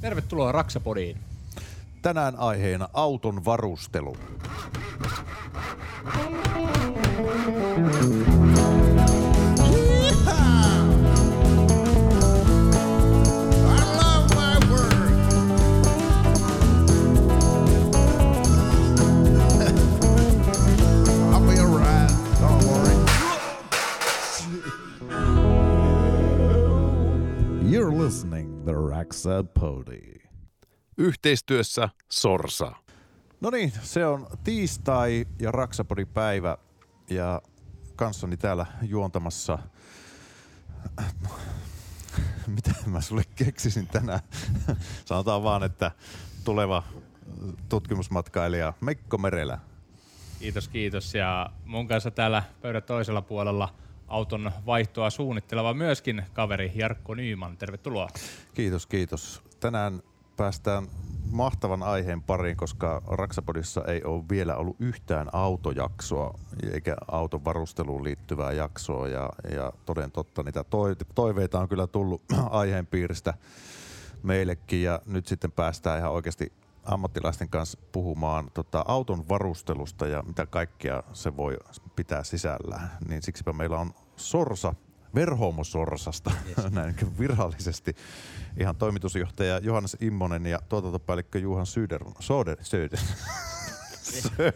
Tervetuloa Raksapodiin. Tänään aiheena auton varustelu. I'll to Raxapodi. Yhteistyössä Sorsa. No niin, se on tiistai ja Raksapodin päivä ja kanssani täällä juontamassa. Mitä mä sulle keksisin tänään? Sanotaan vaan, että tuleva tutkimusmatkailija Mekko Merelä. Kiitos, kiitos. Ja mun kanssa täällä pöydän toisella puolella auton vaihtoa suunnitteleva myöskin kaveri Jarkko Nyyman. Tervetuloa. Kiitos, kiitos. Tänään päästään mahtavan aiheen pariin, koska Raksapodissa ei ole vielä ollut yhtään autojaksoa eikä auton varusteluun liittyvää jaksoa ja, ja toden totta niitä toi- toiveita on kyllä tullut aiheen piiristä meillekin ja nyt sitten päästään ihan oikeasti ammattilaisten kanssa puhumaan tota, auton varustelusta ja mitä kaikkea se voi pitää sisällään. Niin siksipä meillä on Sorsa, Verhoomo Sorsasta, yes. näin virallisesti ihan toimitusjohtaja Johannes Immonen ja tuotantopäällikkö Juhan Söderlund. Söder, Söder.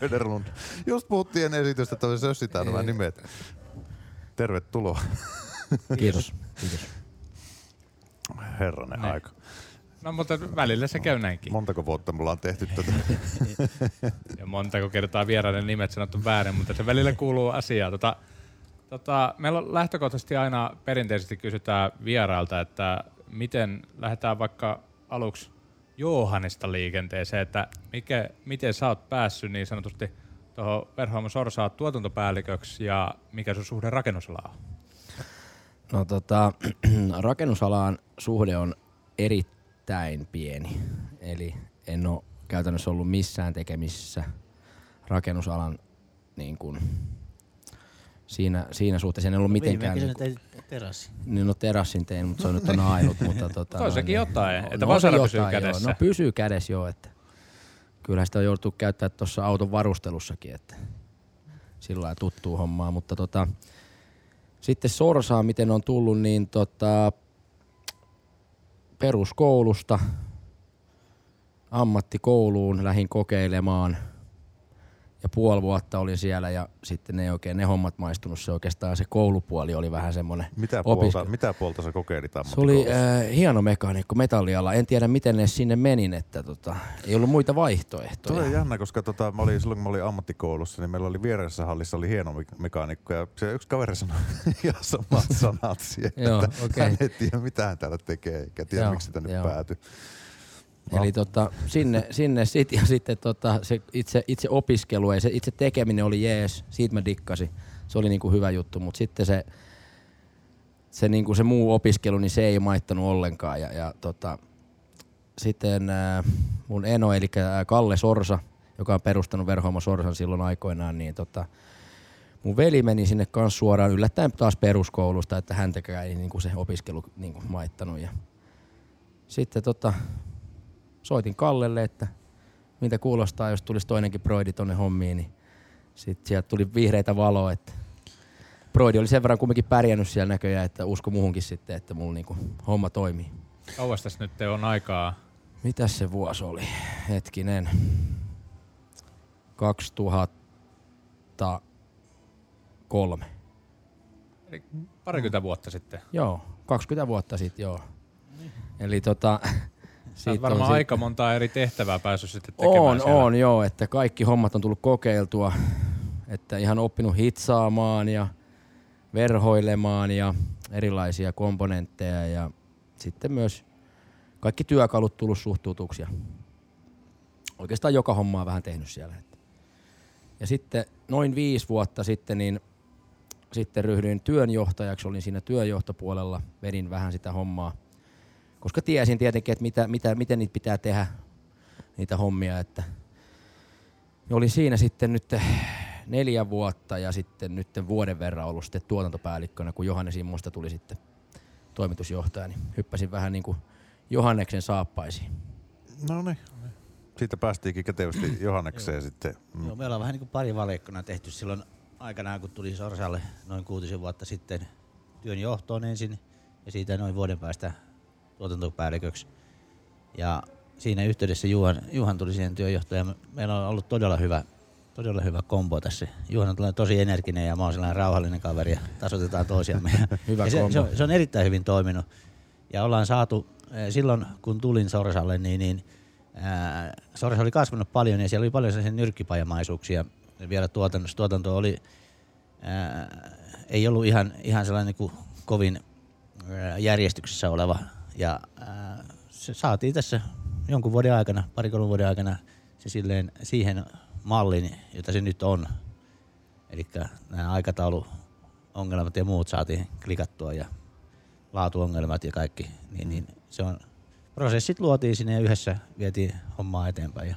Söderlund. Just puhuttiin ennen esitystä, että me sössitään nämä nimet. Tervetuloa, Kiitos. Kiitos. herranen Näin. aika. No mutta välillä se käy näinkin. Montako vuotta me ollaan tehty tätä? Ja montako kertaa vieraiden nimet sanottu väärin, mutta se välillä kuuluu asiaa. Tota, tota, meillä on lähtökohtaisesti aina perinteisesti kysytään vierailta, että miten lähdetään vaikka aluksi Johannista liikenteeseen, että mikä, miten sä oot päässyt niin sanotusti tuohon Verhoamo Sorsaa tuotantopäälliköksi ja mikä sun suhde rakennusalaan on? No tota, rakennusalaan suhde on erittäin pieni. Eli en ole käytännössä ollut missään tekemisissä rakennusalan niin kuin, siinä, siinä suhteessa. En ollut mitenkään... Viime Niin kuin, terassi. niin no terassin tein, mutta se on nyt on ainut. mutta tota, sekin niin- jotain, että on vasara pysyy jotain, kädessä. Joo. No pysyy kädessä joo, että kyllähän sitä on jouduttu käyttää tuossa auton varustelussakin, että sillä lailla tuttuu hommaa, mutta tota, sitten Sorsaa, miten on tullut, niin tota, peruskoulusta ammattikouluun lähin kokeilemaan ja puoli vuotta olin siellä ja sitten ne ei oikein ne hommat maistunut. Se oikeastaan se koulupuoli oli vähän semmoinen Mitä puolta, mitä puolta sä kokeilit Se oli äh, hieno mekaanikko metalliala. En tiedä miten ne sinne menin, että tota, ei ollut muita vaihtoehtoja. Tuo on jännä, koska tota, mä olin, silloin kun mä olin ammattikoulussa, niin meillä oli vieressä hallissa oli hieno me- mekaanikko ja se yksi kaveri sanoi ihan samat sanat siihen, Joo, että okei. hän ei tiedä mitä hän täällä tekee, eikä tiedä Joo, miksi tänne päätyi. Eli tota, sinne, sinne sit, ja sitten tota, se itse, itse opiskelu ja se itse tekeminen oli jees, siitä mä dikkasin. Se oli niinku hyvä juttu, mutta sitten se, se, niinku se muu opiskelu, niin se ei maittanut ollenkaan. Ja, ja tota, sitten äh, mun eno, eli äh, Kalle Sorsa, joka on perustanut Verhoimo Sorsan silloin aikoinaan, niin tota, mun veli meni sinne kanssa suoraan yllättäen taas peruskoulusta, että häntäkään ei niinku se opiskelu niinku maittanut. Ja sitten tota, soitin Kallelle, että mitä kuulostaa, jos tulisi toinenkin broidi tonne hommiin, niin sitten sieltä tuli vihreitä valoa, että broidi oli sen verran kumminkin pärjännyt siellä näköjään, että usko muuhunkin sitten, että mulla niinku homma toimii. Kauas tässä nyt on aikaa? Mitäs se vuosi oli? Hetkinen. 2003. Eli parikymmentä vuotta sitten. Joo, 20 vuotta sitten, joo. Eli tota... Sä oot varmaan aika montaa eri tehtävää päässyt sitten tekemään On, siellä. on joo, että kaikki hommat on tullut kokeiltua, että ihan oppinut hitsaamaan ja verhoilemaan ja erilaisia komponentteja ja sitten myös kaikki työkalut tullut suhtuutuksi ja oikeastaan joka hommaa vähän tehnyt siellä. Ja sitten noin viisi vuotta sitten niin sitten ryhdyin työnjohtajaksi, olin siinä työjohtopuolella, vedin vähän sitä hommaa, koska tiesin tietenkin, että mitä, mitä, miten niitä pitää tehdä, niitä hommia, että olin siinä sitten nyt neljä vuotta ja sitten nyt vuoden verran ollut sitten tuotantopäällikkönä, kun Johannes Immosta tuli sitten toimitusjohtaja, niin hyppäsin vähän niin kuin Johanneksen saappaisiin. No niin. Siitä päästiinkin kätevästi Johannekseen sitten. Mm. Joo, me ollaan vähän niin kuin pari valikkona tehty silloin aikanaan, kun tuli Sorsalle noin kuutisen vuotta sitten työn johtoon ensin ja siitä noin vuoden päästä tuotantopäälliköksi. Ja siinä yhteydessä Juhan, Juhan tuli siihen työnjohtaja. Meillä on ollut todella hyvä, todella hyvä kombo tässä. Juhan on tosi energinen ja mä oon sellainen rauhallinen kaveri ja tasoitetaan toisiamme. Hyvä ja se, kombo. se, on, se on erittäin hyvin toiminut. Ja ollaan saatu, eh, silloin kun tulin Sorsalle, niin, niin ää, Sorsa oli kasvanut paljon ja siellä oli paljon sellaisia nyrkkipajamaisuuksia vielä tuotannossa. Tuotanto oli, ää, ei ollut ihan, ihan sellainen niin kuin kovin järjestyksessä oleva. Ja ää, se saatiin tässä jonkun vuoden aikana, pari kolmen vuoden aikana se silleen siihen malliin, jota se nyt on. Eli nämä aikatauluongelmat ja muut saatiin klikattua ja laatuongelmat ja kaikki, niin, niin se on, prosessit luotiin sinne ja yhdessä vietiin hommaa eteenpäin. Ja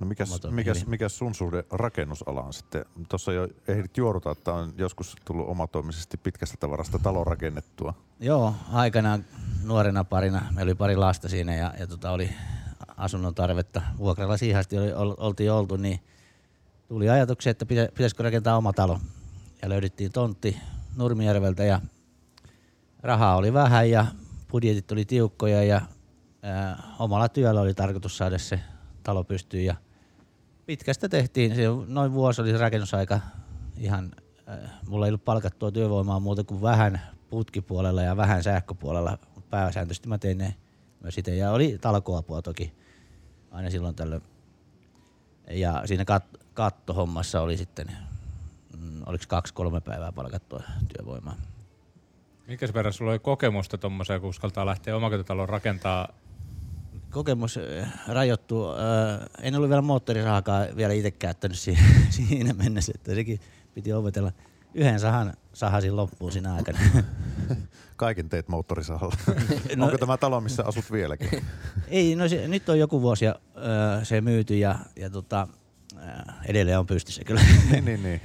No mikäs, mikäs, mikäs sun suhde rakennusalaan sitten? Tuossa jo ehdit juoruta, että on joskus tullut omatoimisesti pitkästä tavarasta talo rakennettua. Joo, aikanaan nuorena parina, meillä oli pari lasta siinä ja, ja tota oli asunnon tarvetta. Vuokralla siihen asti oli, ol, oltiin oltu, niin tuli ajatuksia, että pitä, pitäisikö rakentaa oma talo. Ja löydettiin tontti Nurmijärveltä ja rahaa oli vähän ja budjetit oli tiukkoja ja ää, omalla työllä oli tarkoitus saada se talo pystyyn. Ja pitkästä tehtiin, se noin vuosi oli rakennusaika ihan, äh, mulla ei ollut palkattua työvoimaa muuta kuin vähän putkipuolella ja vähän sähköpuolella, pääsääntöisesti mä tein ne myös itse ja oli talkoapua toki aina silloin tällöin. Ja siinä kat- kattohommassa oli sitten, mm, oliko kaksi-kolme päivää palkattua työvoimaa. Minkä verran sulla oli kokemusta tuommoiseen, kun uskaltaa lähteä omakotitalon rakentaa? Kokemus äh, rajoittuu. Äh, en ollut vielä moottorisaakaan vielä itse käyttänyt si- siinä mennessä, että sekin piti opetella. Yhden sahan sahasin loppuun siinä aikana. Kaiken teet moottorisahalla. No- Onko tämä talo, missä asut vieläkin? Ei, no se, nyt on joku vuosi ja, öö, se myyty ja, ja tota, edelleen on pystyssä kyllä. niin, niin, niin.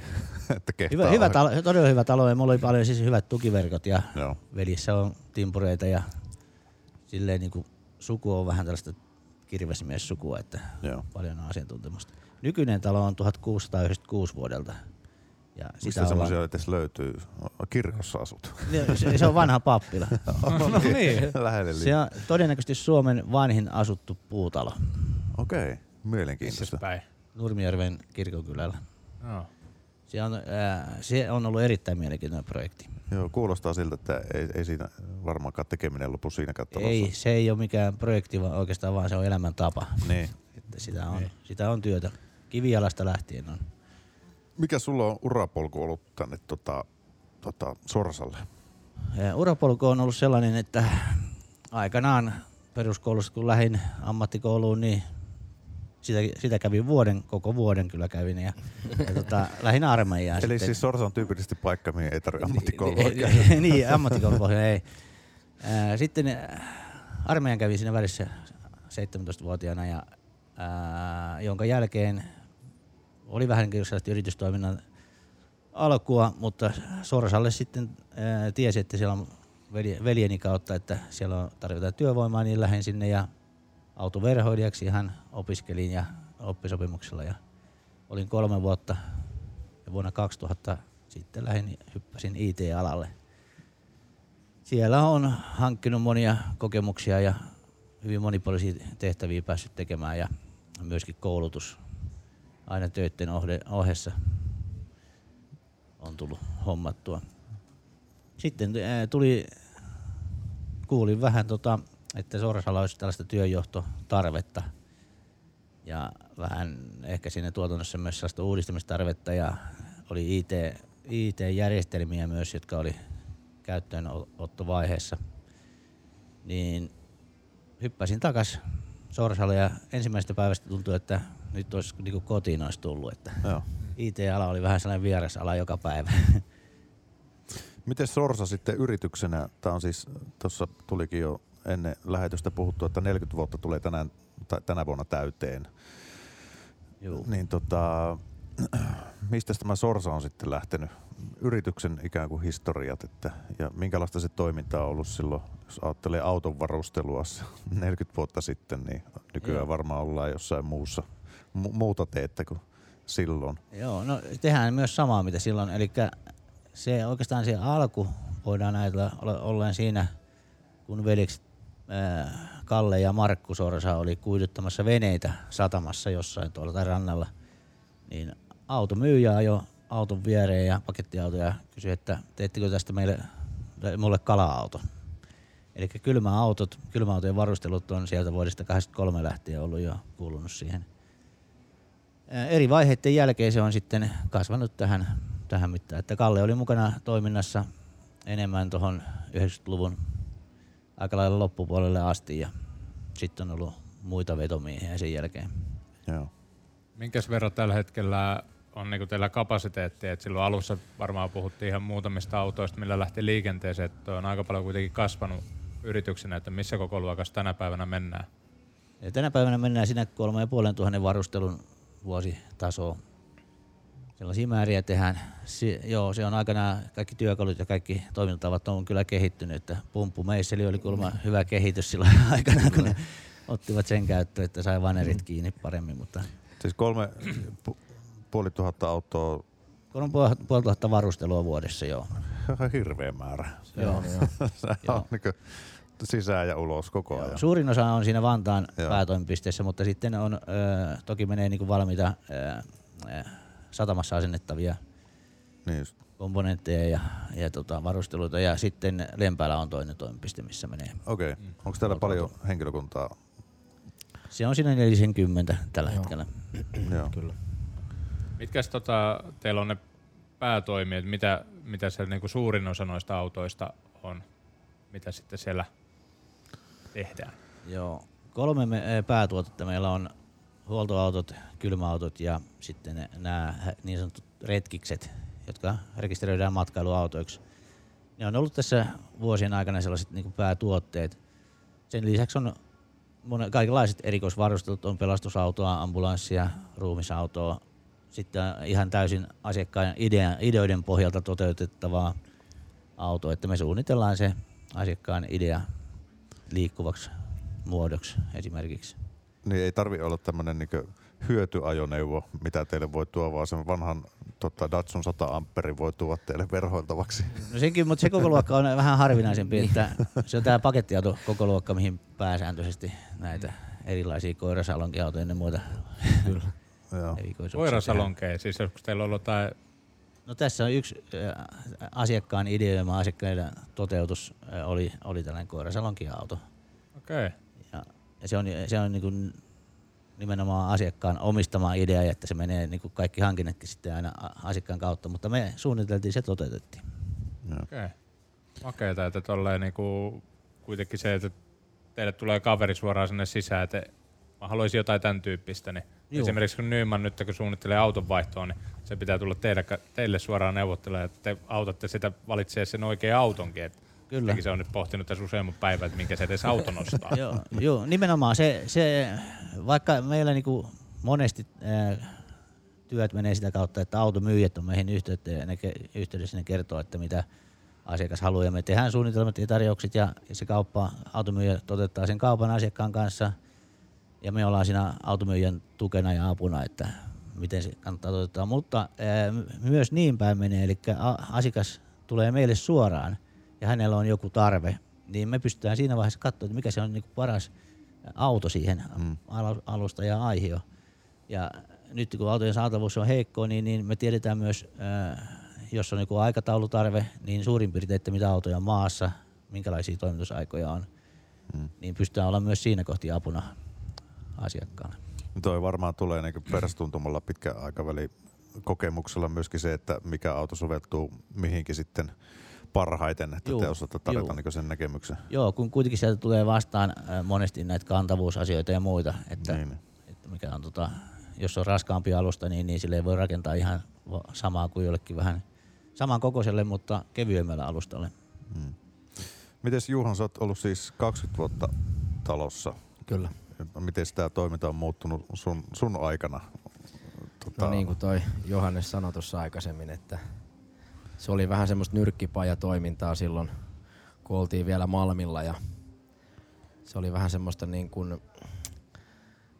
Että hyvä, hyvä talo, todella hyvä talo ja mulla oli paljon siis hyvät tukiverkot ja Joo. velissä on timpureita ja silleen niin kuin suku on vähän tällaista kirvesmies-sukua, että Joo. paljon on asiantuntemusta. Nykyinen talo on 1696 vuodelta. Ja Mistä sitä ollaan, semmoisia edes löytyy? Kirkossa asut. se, se on vanha pappila. No niin. Lähelle Se on todennäköisesti Suomen vanhin asuttu puutalo Okei, okay. Mielenkiintoista. päin? Nurmijärven kirkonkylällä. Joo. Se on, ää, se on ollut erittäin mielenkiintoinen projekti. Joo, kuulostaa siltä, että ei, ei siinä varmaankaan tekeminen lopu siinäkään talossa. Ei, se ei ole mikään projekti, vaan oikeastaan vaan se on elämäntapa. Niin. Että sitä, on, sitä on työtä. Kivijalasta lähtien on. Mikä sulla on urapolku ollut tänne tota, tota, Sorsalle? Ja Urapolku on ollut sellainen, että aikanaan peruskoulussa kun lähdin ammattikouluun, niin sitä, sitä kävin vuoden, koko vuoden kyllä kävin ja, ja tota, lähdin armeijaan. Eli sitten. siis Sorsa on tyypillisesti paikka, mihin ei tarvitse ammattikoulua Niin, niin, niin ammattikoulupohja ei. Sitten armeijan kävin siinä välissä 17-vuotiaana, ja, ää, jonka jälkeen oli vähän niin sellaista yritystoiminnan alkua, mutta Sorsalle sitten ää, tiesi, että siellä on veljeni kautta, että siellä on, tarvitaan työvoimaa, niin lähdin sinne ja autoverhoilijaksi ihan opiskelin ja oppisopimuksella ja olin kolme vuotta ja vuonna 2000 sitten lähdin hyppäsin IT-alalle. Siellä on hankkinut monia kokemuksia ja hyvin monipuolisia tehtäviä päässyt tekemään ja myöskin koulutus aina töiden ohessa on tullut hommattua. Sitten tuli, kuulin vähän, tota, että Sorsalla olisi tällaista työjohtotarvetta ja vähän ehkä siinä tuotannossa myös sellaista uudistamistarvetta ja oli IT, IT-järjestelmiä myös, jotka oli käyttöönottovaiheessa. Niin hyppäsin takas Sorsalle ja ensimmäisestä päivästä tuntui, että nyt olisi niin kuin kotiin olisi tullut. Että Joo. IT-ala oli vähän sellainen vierasala joka päivä. Miten Sorsa sitten yrityksenä, tämä on siis, tuossa tulikin jo ennen lähetystä puhuttu, että 40 vuotta tulee tänään, tänä vuonna täyteen. Juu. Niin tota, mistä tämä Sorsa on sitten lähtenyt? Yrityksen ikään kuin historiat, että, ja minkälaista se toiminta on ollut silloin, jos ajattelee auton varustelua se 40 vuotta sitten, niin nykyään Joo. varmaan ollaan jossain muussa, mu- muuta teettä kuin silloin. Joo, no tehdään myös samaa mitä silloin, eli se oikeastaan se alku voidaan ajatella olleen siinä, kun veljekset Kalle ja Markku Sorsa oli kuiduttamassa veneitä satamassa jossain tuolla tai rannalla, niin automyyjä ajoi auton viereen ja pakettiauto ja kysyi, että teettekö tästä meille, mulle kala-auto. Eli kylmäautot, kylmäautojen varustelut on sieltä vuodesta 83 lähtien ollut jo kuulunut siihen Ää, eri vaiheiden jälkeen se on sitten kasvanut tähän, tähän mittaan. Että Kalle oli mukana toiminnassa enemmän tuohon 90-luvun aika lailla loppupuolelle asti ja sitten on ollut muita vetomiehiä sen jälkeen. Joo. Minkäs verran tällä hetkellä on niinku teillä kapasiteettia? Et silloin alussa varmaan puhuttiin ihan muutamista autoista, millä lähti liikenteeseen. Et toi on aika paljon kuitenkin kasvanut yrityksenä, että missä koko luokassa tänä päivänä mennään. Ja tänä päivänä mennään siinä kolme ja puolen tuhannen varustelun vuositasoa. Sellaisia määriä tehdään. Si- joo, se on aikanaan kaikki työkalut ja kaikki toimintatavat on kyllä kehittynyt. Että pumppumeisseli oli kuulemma hyvä kehitys silloin aikanaan, kun ne ottivat sen käyttöön, että sai vanerit kiinni paremmin. Mutta Siis kolme pu- puoli tuhatta autoa, kolme puoli- tuhatta varustelua vuodessa, joo. hirveä määrä. joo. Se on niin sisään ja ulos koko ajan. Suurin osa on siinä Vantaan Joo. päätoimipisteessä, mutta sitten on, ö, toki menee niin kuin valmiita ö, satamassa asennettavia Niin just. komponentteja ja, ja tota, varusteluita. Ja sitten Lempäällä on toinen toimipiste, missä menee. Okei. Okay. Onko täällä paljon henkilökuntaa? Se on siinä 40 tällä Joo. hetkellä. Joo. Kyllä. Mitkäs tota, teillä on ne päätoimijat, mitä, mitä se niinku suurin osa noista autoista on, mitä sitten siellä tehdään? Joo. Kolme me, päätuotetta meillä on huoltoautot, kylmäautot ja sitten nämä niin sanotut retkikset, jotka rekisteröidään matkailuautoiksi. Ne on ollut tässä vuosien aikana sellaiset niin päätuotteet. Sen lisäksi on monen, kaikenlaiset erikoisvarustelut, on pelastusautoa, ambulanssia, ruumisautoa, sitten ihan täysin asiakkaan idea, ideoiden pohjalta toteutettavaa auto, että me suunnitellaan se asiakkaan idea liikkuvaksi muodoksi esimerkiksi. Niin ei tarvi olla tämmöinen niin hyötyajoneuvo, mitä teille voi tuoda, vaan sen vanhan tota, Datsun 100 amperi voi tuoda teille verhoiltavaksi. No senkin, mutta se koko luokka on vähän harvinaisempi, että se on tämä pakettiauto koko luokka, mihin pääsääntöisesti näitä erilaisia koirasalonkiautoja Joo. erikoisuuksia Koirasalonkeja, siis onko teillä ollut jotain. No tässä on yksi äh, asiakkaan ideoima asiakkaiden toteutus äh, oli, oli tällainen koirasalonkiauto. okei, okay. Ja, se on, se on niin kuin nimenomaan asiakkaan omistama idea, että se menee niin kuin kaikki hankinnatkin sitten aina asiakkaan kautta, mutta me suunniteltiin, se toteutettiin. okei. Okay. Makeeta, että tolleen niinku, kuitenkin se, että teille tulee kaveri suoraan sinne sisään, että mä haluaisin jotain tämän tyyppistä, niin Juu. esimerkiksi kun Nyman nyt kun suunnittelee auton vaihtoa, niin se pitää tulla teille, teille suoraan neuvottelemaan, että te autatte sitä valitsee sen oikean autonkin. Että Kyllä. Sekin se on nyt pohtinut tässä useamman päivän, että minkä se edes auton ostaa. joo, joo, nimenomaan se, se vaikka meillä niinku monesti ää, työt menee sitä kautta, että automyyjät on meihin yhteyttä ja ne, ke- yhteydessä ne kertoo, että mitä asiakas haluaa. Ja me tehdään suunnitelmat ja tarjoukset ja, se kauppa, automyyjä toteuttaa sen kaupan asiakkaan kanssa. Ja me ollaan siinä automyyjän tukena ja apuna, että miten se kannattaa toteuttaa. Mutta ää, my- myös niin päin menee, eli asiakas tulee meille suoraan ja hänellä on joku tarve, niin me pystytään siinä vaiheessa katsoa, että mikä se on niin paras auto siihen Mm. al- alusta ja aihio. Ja nyt kun autojen saatavuus on heikko, niin, niin me tiedetään myös, ää, jos on joku aikataulutarve, niin suurin piirtein, että mitä autoja on maassa, minkälaisia toimitusaikoja on, Mm. niin pystytään olla myös siinä kohti apuna asiakkaana. Toi varmaan tulee niin perustuntumalla pitkän aikavälin kokemuksella myöskin se, että mikä auto soveltuu mihinkin sitten parhaiten, että Juu, te osaatte tarjota niin sen näkemyksen. Joo, kun kuitenkin sieltä tulee vastaan monesti näitä kantavuusasioita ja muita, että, Niin. että mikä on tota, jos on raskaampi alusta, niin, niin sille ei voi rakentaa ihan samaa kuin jollekin vähän saman kokoiselle, mutta kevyemmällä alustalle. Mites Juhan, sä oot ollut siis 20 vuotta talossa. Kyllä. Miten tämä toiminta on muuttunut sun, sun aikana? Tota, tota, No niin kuin toi Johannes sanoi tuossa aikaisemmin, että se oli vähän semmoista nyrkkipajatoimintaa silloin, kun oltiin vielä Malmilla ja se oli vähän semmoista niin kuin,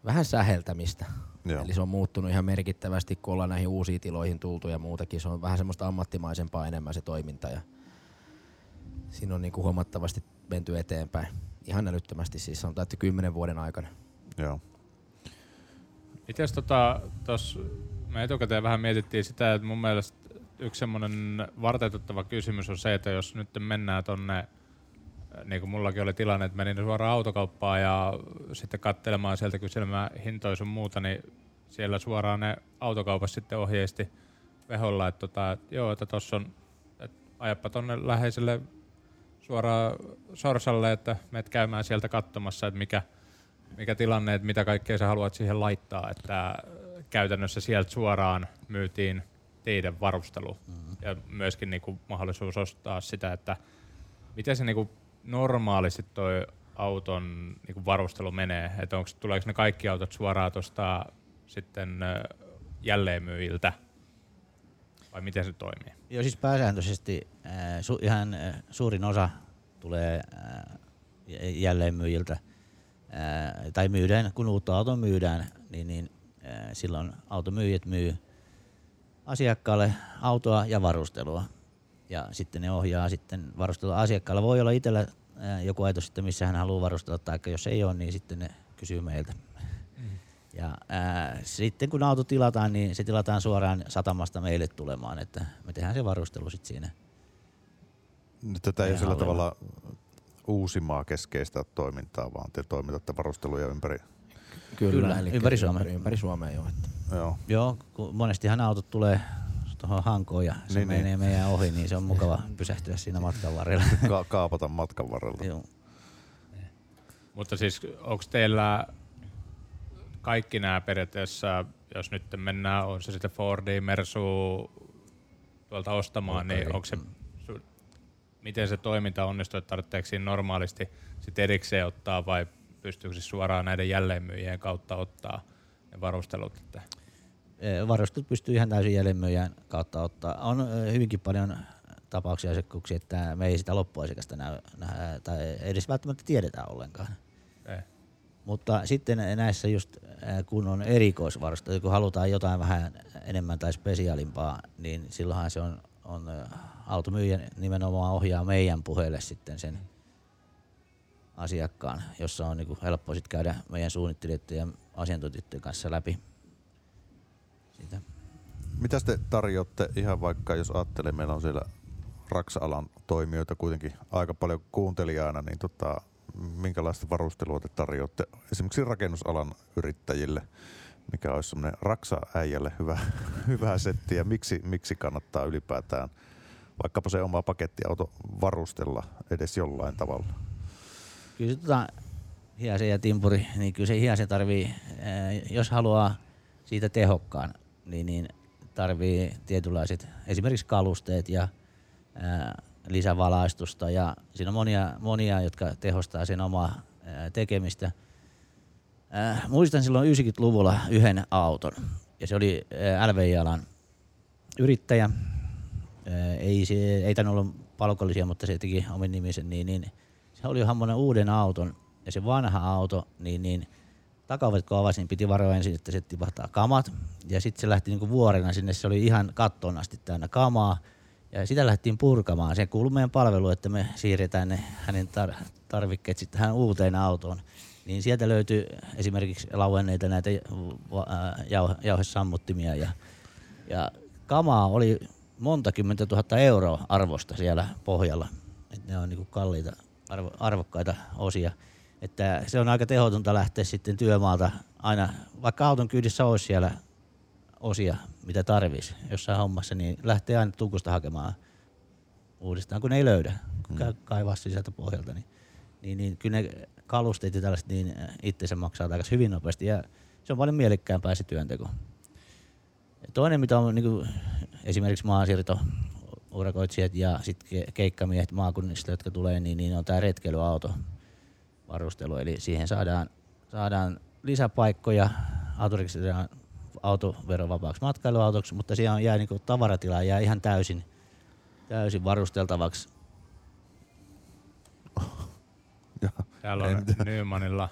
vähän säheltämistä. Joo. Eli se on muuttunut ihan merkittävästi, kun ollaan näihin uusiin tiloihin tultu ja muutakin. Se on vähän semmoista ammattimaisempaa enemmän se toiminta ja siinä on niin kuin huomattavasti menty eteenpäin. Ihan älyttömästi siis sanotaan, että kymmenen vuoden aikana. joo. Mites tota, tos, me etukäteen vähän mietittiin sitä, että mun mielestä yksi semmoinen varteetuttava kysymys on se, että jos nyt mennään tonne, niin kuin mullakin oli tilanne, että menin suoraan autokauppaan ja sitten katselemaan sieltä kyselemään hintoja sun muuta, niin siellä suoraan ne autokaupassa sitten ohjeisti veholla, että tota, että joo, että tossa on, että ajappa tonne läheiselle suoraan Sorsalle, että menet käymään sieltä katsomassa, että mikä, mikä tilanne, että mitä kaikkea sä haluat siihen laittaa, että käytännössä sieltä suoraan myytiin teidän varustelu mm-hmm. ja myöskin niinku mahdollisuus ostaa sitä, että miten se niinku normaalisti toi auton niinku varustelu menee, että onko, tuleeko ne kaikki autot suoraan tuosta sitten jälleenmyyjiltä vai miten se toimii? Joo, siis pääsääntöisesti äh, su, ihan äh, suurin osa tulee äh, jälleenmyyjiltä. Äh, tai myydään, kun uutta autoa myydään, niin, niin äh, silloin automyyjät myy asiakkaalle autoa ja varustelua. Ja sitten ne ohjaa sitten varustelua asiakkaalle. Voi olla itsellä joku ajatus sitten, missä hän haluaa varustella, tai jos ei ole, niin sitten ne kysyy meiltä. Ja ää, sitten kun auto tilataan, niin se tilataan suoraan satamasta meille tulemaan, että me tehdään se varustelu sitten siinä. Nyt tätä ei ole sillä tavalla uusimaa keskeistä toimintaa, vaan te toimitatte varusteluja ympäri. Kyllä, Kyllä, eli ympäri Suomea. Ympäri, Suomea joo. Että. Joo. Joo, kun monestihan autot tulee tuohon hankoon ja se Niin, niin, niin. menee meidän ohi, niin se on mukava pysähtyä siinä matkan varrella. Ka- kaapata matkan varrella. Joo. Mutta siis onko teillä kaikki nämä periaatteessa, jos nyt mennään, on se sitten Fordi, Mersu tuolta ostamaan, niin Volkari. onko se, miten se toiminta onnistuu, että tarvitseeko siinä normaalisti sit erikseen ottaa vai pystyykö se suoraan näiden jälleenmyyjien kautta ottaa ne varustelut? Että Ee, Varustus pystyy ihan täysin jälleenmyyjän kautta ottaa. On hyvinkin paljon tapauksia asiakkuuksia, että me ei sitä loppuasiakasta näy, nähdä, tai edes välttämättä tiedetä ollenkaan. ei. Mutta sitten näissä just kun on erikoisvarusteita, kun halutaan jotain vähän enemmän tai spesiaalimpaa, niin silloinhan se on, on automyyjä nimenomaan ohjaa meidän puheelle sitten sen asiakkaan, jossa on niinku helppo sit käydä meidän suunnittelijoiden ja asiantuntijoiden kanssa läpi sitä. Mitä te tarjoatte ihan vaikka, jos ajattelee, meillä on siellä Raksa-alan toimijoita kuitenkin aika paljon kuuntelijana, niin tota, minkälaista varustelua te tarjoatte esimerkiksi rakennusalan yrittäjille, mikä olisi semmoinen Raksa-äijälle hyvä, hyvä setti ja miksi, miksi kannattaa ylipäätään vaikkapa se oma pakettiauto varustella edes jollain tavalla? Kyllä tota, hiasen ja timpuri, niin kyllä se hiasen tarvii, ää, jos haluaa siitä tehokkaan, niin, niin tarvii tietynlaiset esimerkiksi kalusteet ja ää, lisävalaistusta ja siinä on monia, monia jotka tehostaa sen omaa ää, tekemistä. Ää, muistan silloin 90-luvulla yhden auton ja se oli LVI-alan yrittäjä. Ää, ei, se, ei tainnut olla palkollisia, mutta se teki omin nimisen, niin, niin se oli hammonen uuden auton ja se vanha auto, niin, niin takaovet kun avasi, niin piti varoa ensin, että se tipahtaa kamat. Ja sitten se lähti niinku vuorena sinne, se oli ihan kattoon asti täynnä kamaa. Ja sitä lähdettiin purkamaan. Se kuului meidän palvelu, että me siirretään ne hänen tar- tarvikkeet sitten tähän uuteen autoon. Niin sieltä löytyi esimerkiksi lauenneita näitä jauhe- jauhesammuttimia ja, ja kamaa oli monta kymmentä tuhatta euroa arvosta siellä pohjalla. Et ne on niinku kalliita, arvo, arvokkaita osia. Että se on aika tehotonta lähteä sitten työmaalta aina, vaikka auton kyydissä olisi siellä osia, mitä tarvisi jossain hommassa, niin lähtee aina tukusta hakemaan uudestaan, kun ei löydä, kun käy kaivaa sisältä pohjalta. Niin, niin, niin kyllä ne kalusteet ja tällaiset niin itsensä maksaa aika hyvin nopeasti ja se on paljon mielekkäämpää se työnteko. Ja toinen, mitä on niin kuin, esimerkiksi maansiirto urakoitsijat ja sitten keikkamiehet maakunnista, jotka tulee, niin, niin on tämä retkeilyauto varustelu. Eli siihen saadaan, saadaan lisäpaikkoja, autorekisteröidään autoverovapaaksi matkailuautoksi, mutta siellä on jää niinku tavaratila jää ihan täysin, täysin varusteltavaksi. Täällä on Nymanilla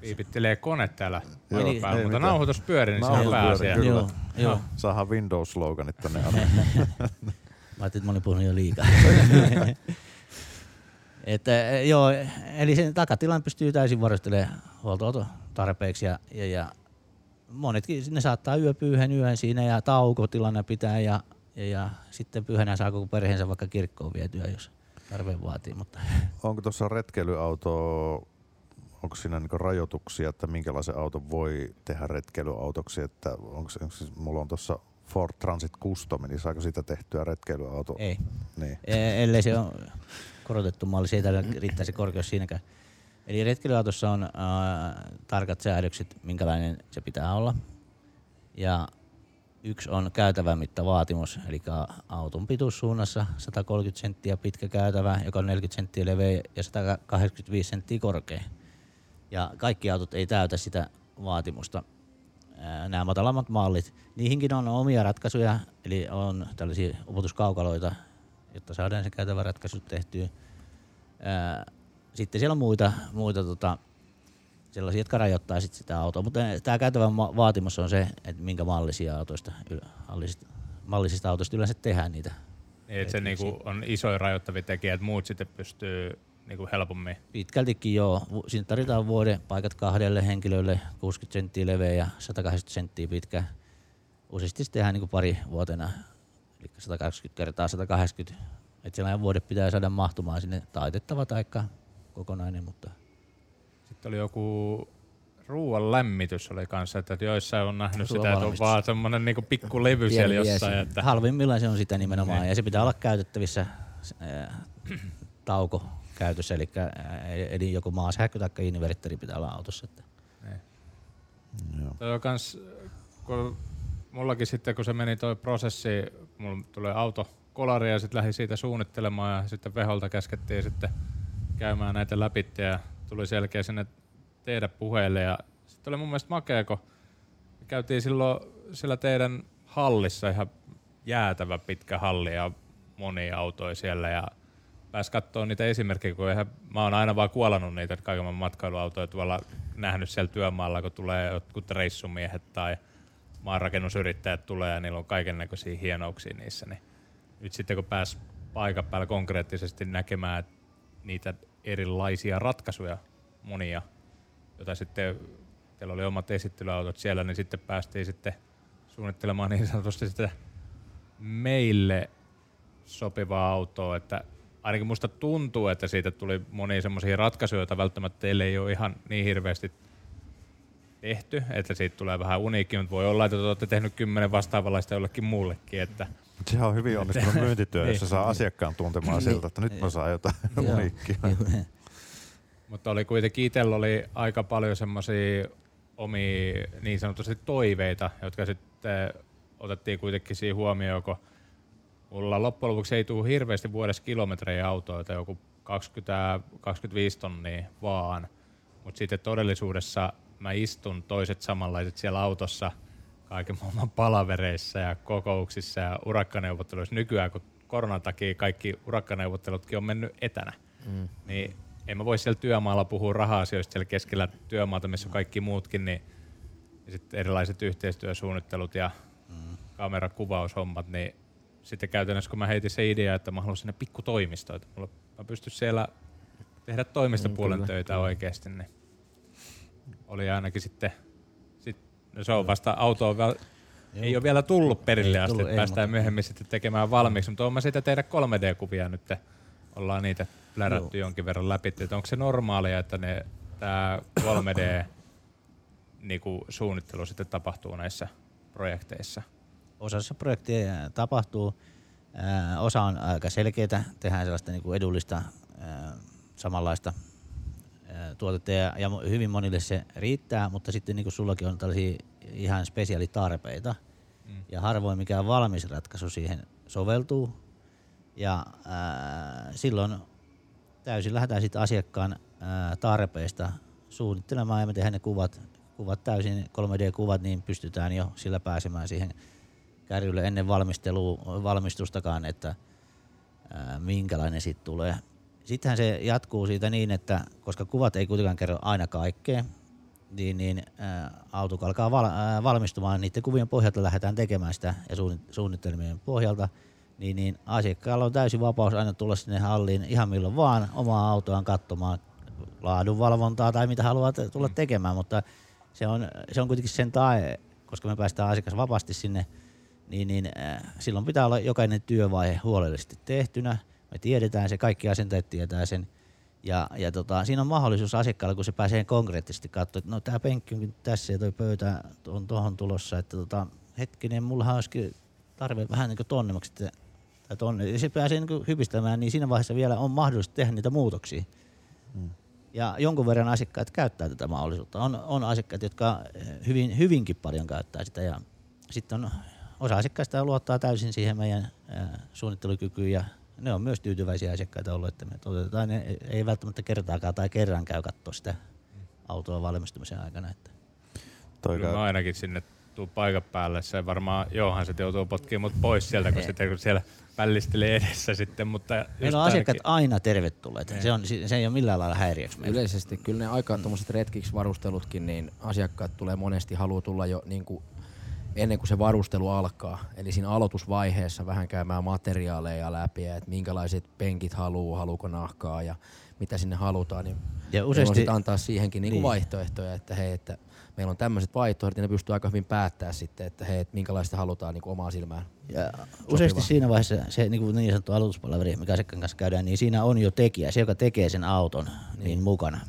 piipittelee kone täällä Joo, ei päällä, mutta mitään. nauhoitus pyörii, niin se on pääasia. Joo, joo. Saadaan Windows-sloganit tänne. ajattelin, että mä olin puhunut jo liikaa. että, eh, joo, eli sen takatilan pystyy täysin varustelemaan huoltoauto tarpeeksi ja, ja, ja monetkin ne saattaa yöpyä yhden yön siinä ja taukotilanne pitää ja, ja, ja sitten pyhänä saa koko perheensä vaikka kirkkoon vietyä, jos tarve vaatii. Mutta Onko tuossa retkeilyauto, onko siinä niinku rajoituksia, että minkälaisen auton voi tehdä retkeilyautoksi? Että onko, onko siis, mulla on tuossa Ford Transit Custom, niin saako siitä tehtyä retkeilyauto? ei. Niin. E- ellei se on korotettu malli, se ei tällä se korkeus siinäkään. Eli retkeilyautossa on äh, tarkat säädökset, minkälainen se pitää olla. Ja yksi on käytävän mittavaatimus, eli auton pituussuunnassa 130 senttiä pitkä käytävä, joka on 40 senttiä leveä ja 185 senttiä korkea. Ja kaikki autot ei täytä sitä vaatimusta. Nämä matalammat mallit, niihinkin on omia ratkaisuja, eli on tällaisia upotuskaukaloita, jotta saadaan se käytävä ratkaisu tehtyä. Sitten siellä on muita, muita tota, sellaisia, jotka rajoittaa sit sitä autoa, mutta tämä käytävän vaatimus on se, että minkä mallisia autoista, mallisista, mallisista autoista yleensä tehdään niitä. Niin, että se niinku on isoja rajoittavia tekijä, että muut sitten pystyy niinku helpommin. Pitkältikin joo. Siinä tarvitaan vuoden paikat kahdelle henkilölle, 60 senttiä leveä ja 180 senttiä pitkä. Useasti se tehdään niin pari vuotena, eli 120 kertaa 180. Että sellainen vuode pitää saada mahtumaan sinne taitettava taikka kokonainen, mutta Sitten oli joku ruoan lämmitys oli kanssa, että joissain on nähnyt sitä, että on vaan semmoinen niinku pikku levy Pieni siellä jossain. Että, halvimmillaan se on sitä nimenomaan. Ja se pitää olla käytettävissä äh, tauko käytössä, eli, äh, eli joko maasähkö tai inverteri pitää olla autossa. Että. Joo. Toi on kans, kun mullakin sitten kun se meni toi prosessi, mulla tulee auto kolari ja sitten lähdin siitä suunnittelemaan ja sitten Veholta käskettiin sitten käymään näitä läpi ja tuli selkeä sinne tehdä puheelle ja sitten oli mun mielestä makea, kun me käytiin silloin siellä teidän hallissa ihan jäätävä pitkä halli ja monia autoja siellä ja pääs katsoa niitä esimerkkejä, kun eihän, mä oon aina vaan kuolannut niitä kaiken matkailuautoja tuolla nähnyt siellä työmaalla, kun tulee jotkut reissumiehet tai maanrakennusyrittäjät tulee ja niillä on kaiken näköisiä hienouksia niissä, niin nyt sitten kun pääs paikan päällä konkreettisesti näkemään niitä erilaisia ratkaisuja, monia, joita sitten teillä oli omat esittelyautot siellä, niin sitten päästiin sitten suunnittelemaan niin sanotusti sitä meille sopivaa autoa, että ainakin musta tuntuu, että siitä tuli monia semmoisia ratkaisuja, joita välttämättä teille ei ole ihan niin hirveästi tehty, että siitä tulee vähän uniikki, mutta voi olla, että te olette tehnyt kymmenen vastaavanlaista jollekin muullekin, että Sehän on hyvin onnistunut myyntityö, jos se saa asiakkaan tuntemaan Niin. siltä, että nyt mä saan jotain uniikkia. Mutta oli kuitenkin itsellä oli aika paljon semmoisia omia niin sanotusti toiveita, jotka sitten otettiin kuitenkin siihen huomioon, kun mulla loppujen lopuksi ei tule hirveästi vuodessa kilometrejä autoita, joku 20-25 tonnia vaan. Mutta sitten todellisuudessa mä istun toiset samanlaiset siellä autossa kaiken maailman palavereissa ja kokouksissa ja urakkaneuvotteluissa. Nykyään, kun koronan takia kaikki urakkaneuvottelutkin on mennyt etänä, mm. niin en mä voi siellä työmaalla puhua raha-asioista siellä keskellä työmaata, missä on kaikki muutkin, niin ja sitten erilaiset yhteistyösuunnittelut ja mm. kamerakuvaushommat, niin sitten käytännössä kun mä heitin se idea, että mä haluan sinne pikku toimisto, että mulla, mä pystyn siellä tehdä toimistopuolen kyllä, töitä oikeasti, niin oli ainakin sitten, sit, no se on vasta auto on vielä, ei ole vielä tullut perille Ei asti, tullut, että ei, päästään mutta- myöhemmin sitten tekemään valmiiksi, mutta mä siitä tehdä 3D-kuvia nyt, ollaan niitä plärätty jonkin verran läpi, että onko se normaalia, että ne, tämä 3D niinku, suunnittelu sitten tapahtuu näissä projekteissa? Osassa projekteja tapahtuu. Osa on aika selkeitä, tehdään sellaista niin kuin edullista samanlaista tuotetta ja, hyvin monille se riittää, mutta sitten niin kuin sullakin on tällaisia ihan spesiaalitarpeita mm. ja harvoin mikään valmis ratkaisu siihen soveltuu. Ja ää, silloin täysin lähdetään sitten asiakkaan ää, tarpeista suunnittelemaan ja me tehdään ne kuvat, kuvat täysin 3D-kuvat, niin pystytään jo sillä pääsemään siihen kärrylle ennen valmistelua, valmistustakaan, että ää, minkälainen siitä tulee. Sittenhän se jatkuu siitä niin, että koska kuvat ei kuitenkaan kerro aina kaikkea, niin, niin ää, auto alkaa val, ää, valmistumaan, niiden kuvien pohjalta lähdetään tekemään sitä ja suunnit- suunnitelmien pohjalta, niin, niin asiakkaalla on täysin vapaus aina tulla sinne halliin ihan milloin vaan omaa autoaan katsomaan laadunvalvontaa tai mitä haluaa tulla tekemään, mutta se on, se on kuitenkin sen tae, koska me päästään asiakas vapaasti sinne, niin, niin äh, silloin pitää olla jokainen työvaihe huolellisesti tehtynä. Me tiedetään se, kaikki asentajat tietää sen. Ja, ja tota, siinä on mahdollisuus asiakkaalle, kun se pääsee konkreettisesti katsoa, että no tämä penkki on tässä ja toi pöytä on tuohon tulossa, että tota, hetkinen, mullahan olisikin tarve vähän niin kuin tonnemmaksi että- tai tonne. Ja se pääsee niin hypistämään, niin siinä vaiheessa vielä on mahdollista tehdä niitä muutoksia. Ja jonkun verran asiakkaat käyttää tätä mahdollisuutta. On, on asiakkaat, jotka eh, hyvin, hyvinkin paljon käyttää sitä ja sitten on osa asiakkaista luottaa täysin siihen meidän suunnittelukykyyn ja ne on myös tyytyväisiä asiakkaita ollut, että me toteutetaan. Ne ei- välttämättä kertaakaan tai kerran käy katsoa sitä autoa valmistumisen aikana. Että. Toi Kyllä mä ainakin sinne tuu paikan päälle. Se varmaan Johan se joutuu potkimaan mut pois sieltä, kun, sitten, kun siellä pällistelee edessä sitten. Mutta Meillä on asiakkaat ainakin- aina tervetulleet. Se, on, se ei ole millään lailla häiriöksi meille. Yleisesti kyllä ne aika tuommoiset retkiksi varustelutkin, niin asiakkaat tulee monesti, haluaa tulla jo niin kuin ennen kuin se varustelu alkaa. Eli siinä aloitusvaiheessa vähän käymään materiaaleja läpi, että minkälaiset penkit haluaa, haluuko nahkaa ja mitä sinne halutaan. Niin Ja useasti antaa siihenkin niin. Niin. vaihtoehtoja, että hei, että meillä on tämmöiset vaihtoehdot, ja ne pystyy aika hyvin päättämään sitten, että hei, että minkälaista halutaan niin omaa silmään. ja useasti siinä vaiheessa se niin, kuin niin sanottu aloituspalaveri, mikä asiakkaan kanssa käydään, niin siinä on jo tekijä, se joka tekee sen auton niin, mukana.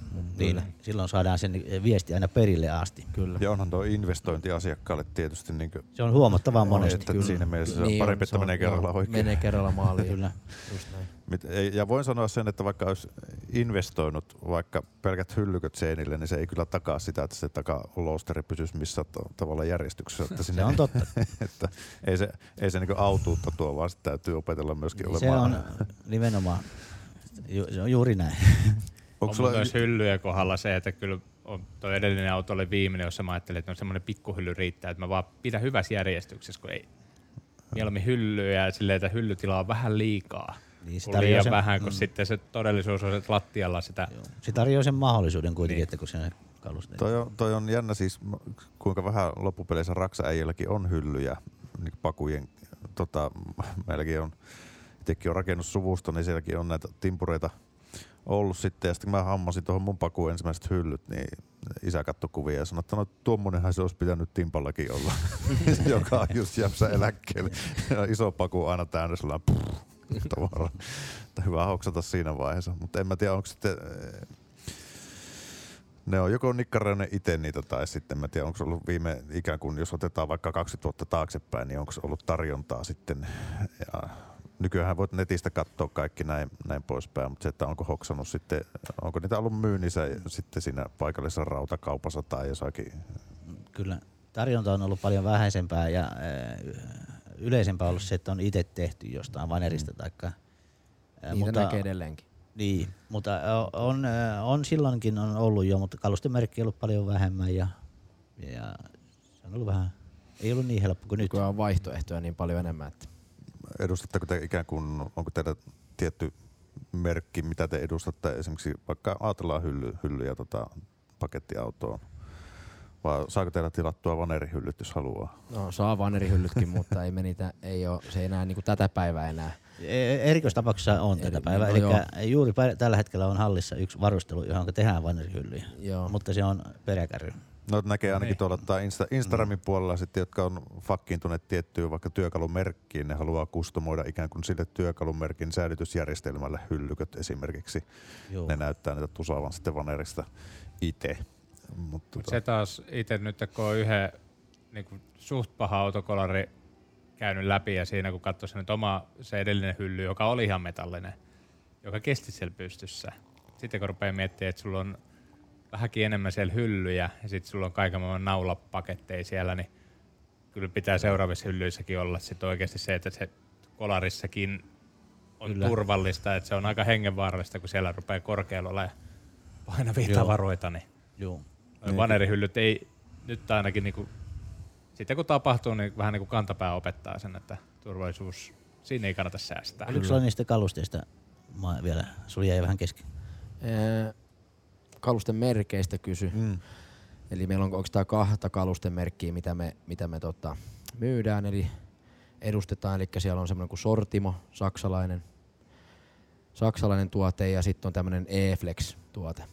Niin, silloin saadaan sen viesti aina perille asti. Kyllä. Ja onhan tuo investointi asiakkaalle tietysti niin kuin, Se on huomattavan monesti. että siinä mielessä se on parempi, että se on- menee kerralla joo, oikein. Menee kerralla maaliin. Kyllä. Just näin. Mit- ei- Ja voin sanoa sen, että vaikka olisi investoinut vaikka pelkät hyllyköt seinille, niin se ei kyllä takaa sitä, että se takaloosteri pysyisi missä tavalla järjestyksessä. Että sinne, Se on totta. että ei se, ei se niin autuutta tuo, vaan sitä täytyy opetella myöskin Se olemaan. on nimenomaan, ju, se on juuri näin. Onko on sulla myös hyllyjen kohdalla se, että kyllä on, toi edellinen auto oli viimeinen, jossa mä ajattelin, että no semmoinen pikkuhylly riittää, että mä vaan pidän hyvässä järjestyksessä, kun ei mieluummin hyllyjä ja silleen, että hyllytila on vähän liikaa. Niin, se liian sen- vähän, kun mm. sitten se todellisuus on, että lattialla sitä Se tarjoaa sen mahdollisuuden kuitenkin, Niin. että kun se kalusteet. Toi on, toi on jännä siis, kuinka vähän loppupeleissä raksaäijilläkin on hyllyjä niin pakujen. Tota, meilläkin on, itsekin on rakennussuvusto, niin sielläkin on näitä timpureita ollut sitten. Ja sitten kun mä hammasin tuohon mun pakuun ensimmäiset hyllyt, niin isä katsoi kuvia ja sanoi, että no tuommoinenhan se olisi pitänyt timpallakin olla, joka on just jäpsä eläkkeelle. Iso paku aina täynnä pff, tavaraa. Että hyvä hoksata siinä vaiheessa. Mutta en mä tiedä, onko sitten eh, ne on joko nikkareinen itse niitä tai sitten mä tiedän, onko ollut viime ikään kuin, jos otetaan vaikka 20 vuotta taaksepäin, niin onko ollut tarjontaa sitten. Ja nykyään voit netistä katsoa kaikki näin, näin poispäin, mutta se, että onko hoksannut sitten, onko niitä ollut myynnissä sitten siinä paikallisessa rautakaupassa tai jossakin. Kyllä tarjonta on ollut paljon vähäisempää ja äh, yleisempää ollut se, että on itse tehty jostain vanerista taikka, äh, Niitä mutta, näkee edelleenkin. Niin, mutta äh, on, on silloinkin on ollut jo, mutta kalustemerkki on ollut paljon vähemmän ja, ja se on ollut vähän, ei ollut niin helppo kuin nyt. Nykyään on vaihtoehtoja niin paljon enemmän, että Edustatteko te ikään kuin, onko teillä tietty merkki, mitä te edustatte esimerkiksi vaikka ajatellaan hylly, hyllyjä tota, pakettiautoon, vai saako teillä tilattua vanerihyllyt, jos haluaa? no, saa vanerihyllytkin, mutta ei me niitä, ei ole, se ei enää niin kuin tätä päivää enää. E- Erikoistapauksessa on tätä Eri- päivää, no eli joo. juuri pä- tällä hetkellä on hallissa yksi varustelu, johon tehdään vanerihyllyjä, Joo. mutta se on peräkärry. No näkee ainakin Niin. tuolla Insta, Instagramin Mm. puolella sitten, jotka on fakkiintuneet tiettyyn vaikka työkalumerkkiin, ne haluaa kustomoida ikään kuin sille työkalumerkin säilytysjärjestelmälle hyllyköt esimerkiksi. Joo. Ne näyttää niitä tusaavan sitten vanerista itse. Mutta Mut se taas itse nyt kun on yhden niin kuin suht paha autokolari käynyt läpi ja siinä kun katsoi se nyt oma se edellinen hylly, joka oli ihan metallinen, joka kesti siellä pystyssä. Sitten kun rupeaa miettimään, että sulla on vähänkin enemmän siellä hyllyjä ja sitten sulla on kaiken maailman naulapaketteja siellä, niin kyllä pitää seuraavissa hyllyissäkin olla sit oikeasti se, että se kolarissakin on Kyllä. turvallista, että se on aika hengenvaarallista, kun siellä rupeaa korkealla olemaan painavia Joo. tavaroita, niin Joo. Noi vanerihyllyt ei nyt ainakin niinku, sitten kun tapahtuu, niin vähän niin kuin kantapää opettaa sen, että turvallisuus, siinä ei kannata säästää. Oliko sulla niistä kalusteista mä vielä, sulla jäi vähän kesken? Ee, kalusten merkeistä kysy. Mm. Eli meillä on oikeastaan kahta kalusten merkkiä, mitä me, mitä me tota, myydään, eli edustetaan. Eli siellä on semmoinen kuin Sortimo, saksalainen, saksalainen tuote, ja sitten on tämmöinen E-Flex-tuote.